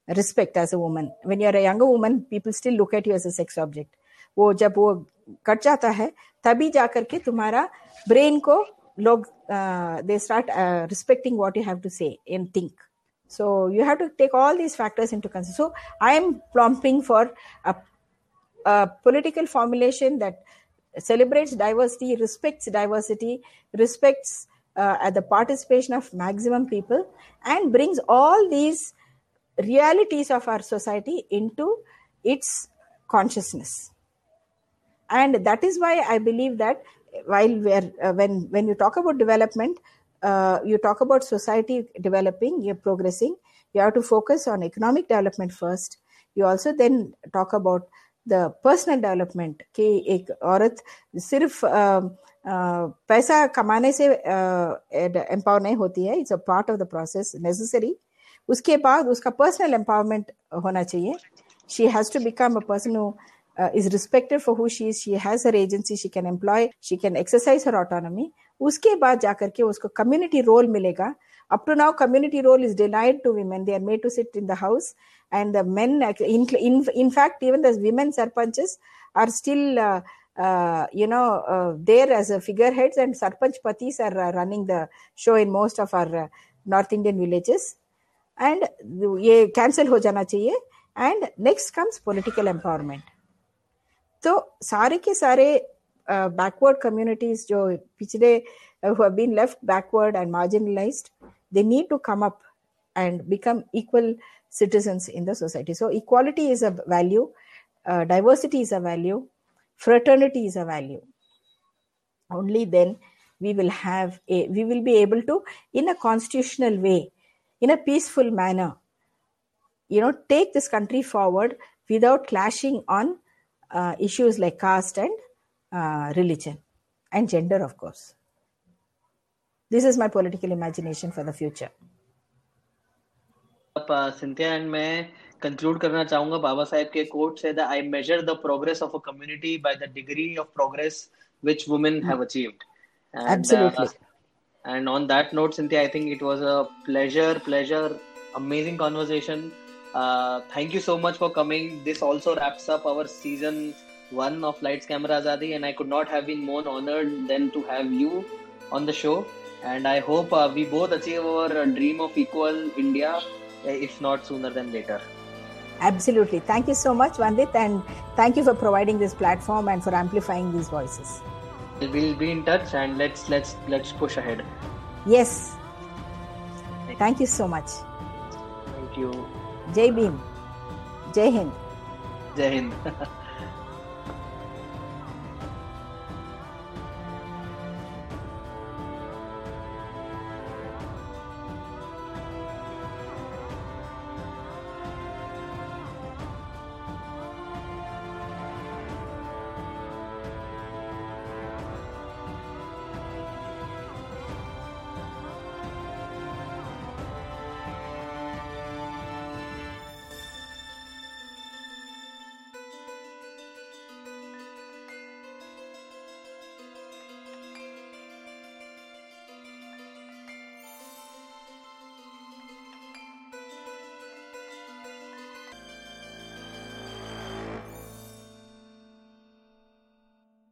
[SPEAKER 1] more uh, more uh, um, respect as a woman when you're a younger woman people still look at you as a sex object वो जब वो cut जाता है तभी जाकर के तुम्हारा brain को लोग they start respecting what you have to say and think so you have to take all these factors into consideration so i am plumping for a, a political formulation that celebrates diversity respects diversity respects uh, at the participation of maximum people and brings all these realities of our society into its consciousness and that is why i believe that while we're, uh, when when you talk about development uh, you talk about society developing you're progressing you have to focus on economic development first you also then talk about the personal development कि एक औरत सिर्फ पैसा कमाने से empower नहीं होती है it's a part of the process necessary उसके बाद उसका पर्सनल एम्पावरमेंट होना चाहिए। She has to become a person is respected for who she is she has her agency she can employ she can exercise her autonomy उसके बाद जाकर के उसको कम्युनिटी रोल मिलेगा। Up to now community role is denied to women they are made to sit in the house and the men in fact even the women are still Uh, you know, uh, there as a figureheads. And sarpanch patis are uh, running the show in most of our uh, North Indian villages. and ये cancel हो जाना चाहिए and next comes political empowerment तो सारे के सारे backward communities जो पिछले who have been left backward and marginalized they need to come up and become equal citizens in the society so equality is a value uh, diversity is a value fraternity is a value only then we will have a we will be able to in a constitutional way in a peaceful manner you know take this country forward without clashing on uh, issues like caste and uh, religion and gender of course this is my political imagination for the future
[SPEAKER 3] Cynthia and मैं conclude करना चाहूंगा बाबा साहेब के quote से that I measure the progress of a community by the degree of progress which women have achieved and,
[SPEAKER 1] absolutely
[SPEAKER 3] uh, and on that note cynthia i think it was a pleasure pleasure. Amazing conversation. Uh, thank you so much for coming. This also wraps up our season one of lights camera azadi and i could not have been more honored than to have you on the show. And i hope uh, we both achieve our dream of equal india if not sooner than later.
[SPEAKER 1] Absolutely. Thank you so much, Vandit, and thank you for providing this platform and for amplifying these voices.
[SPEAKER 3] We'll be in touch and let's let's let's push ahead.
[SPEAKER 1] Yes. Thank you so much.
[SPEAKER 3] Thank you.
[SPEAKER 1] Jai Bhim. Jai Hind.
[SPEAKER 3] Jai Hind.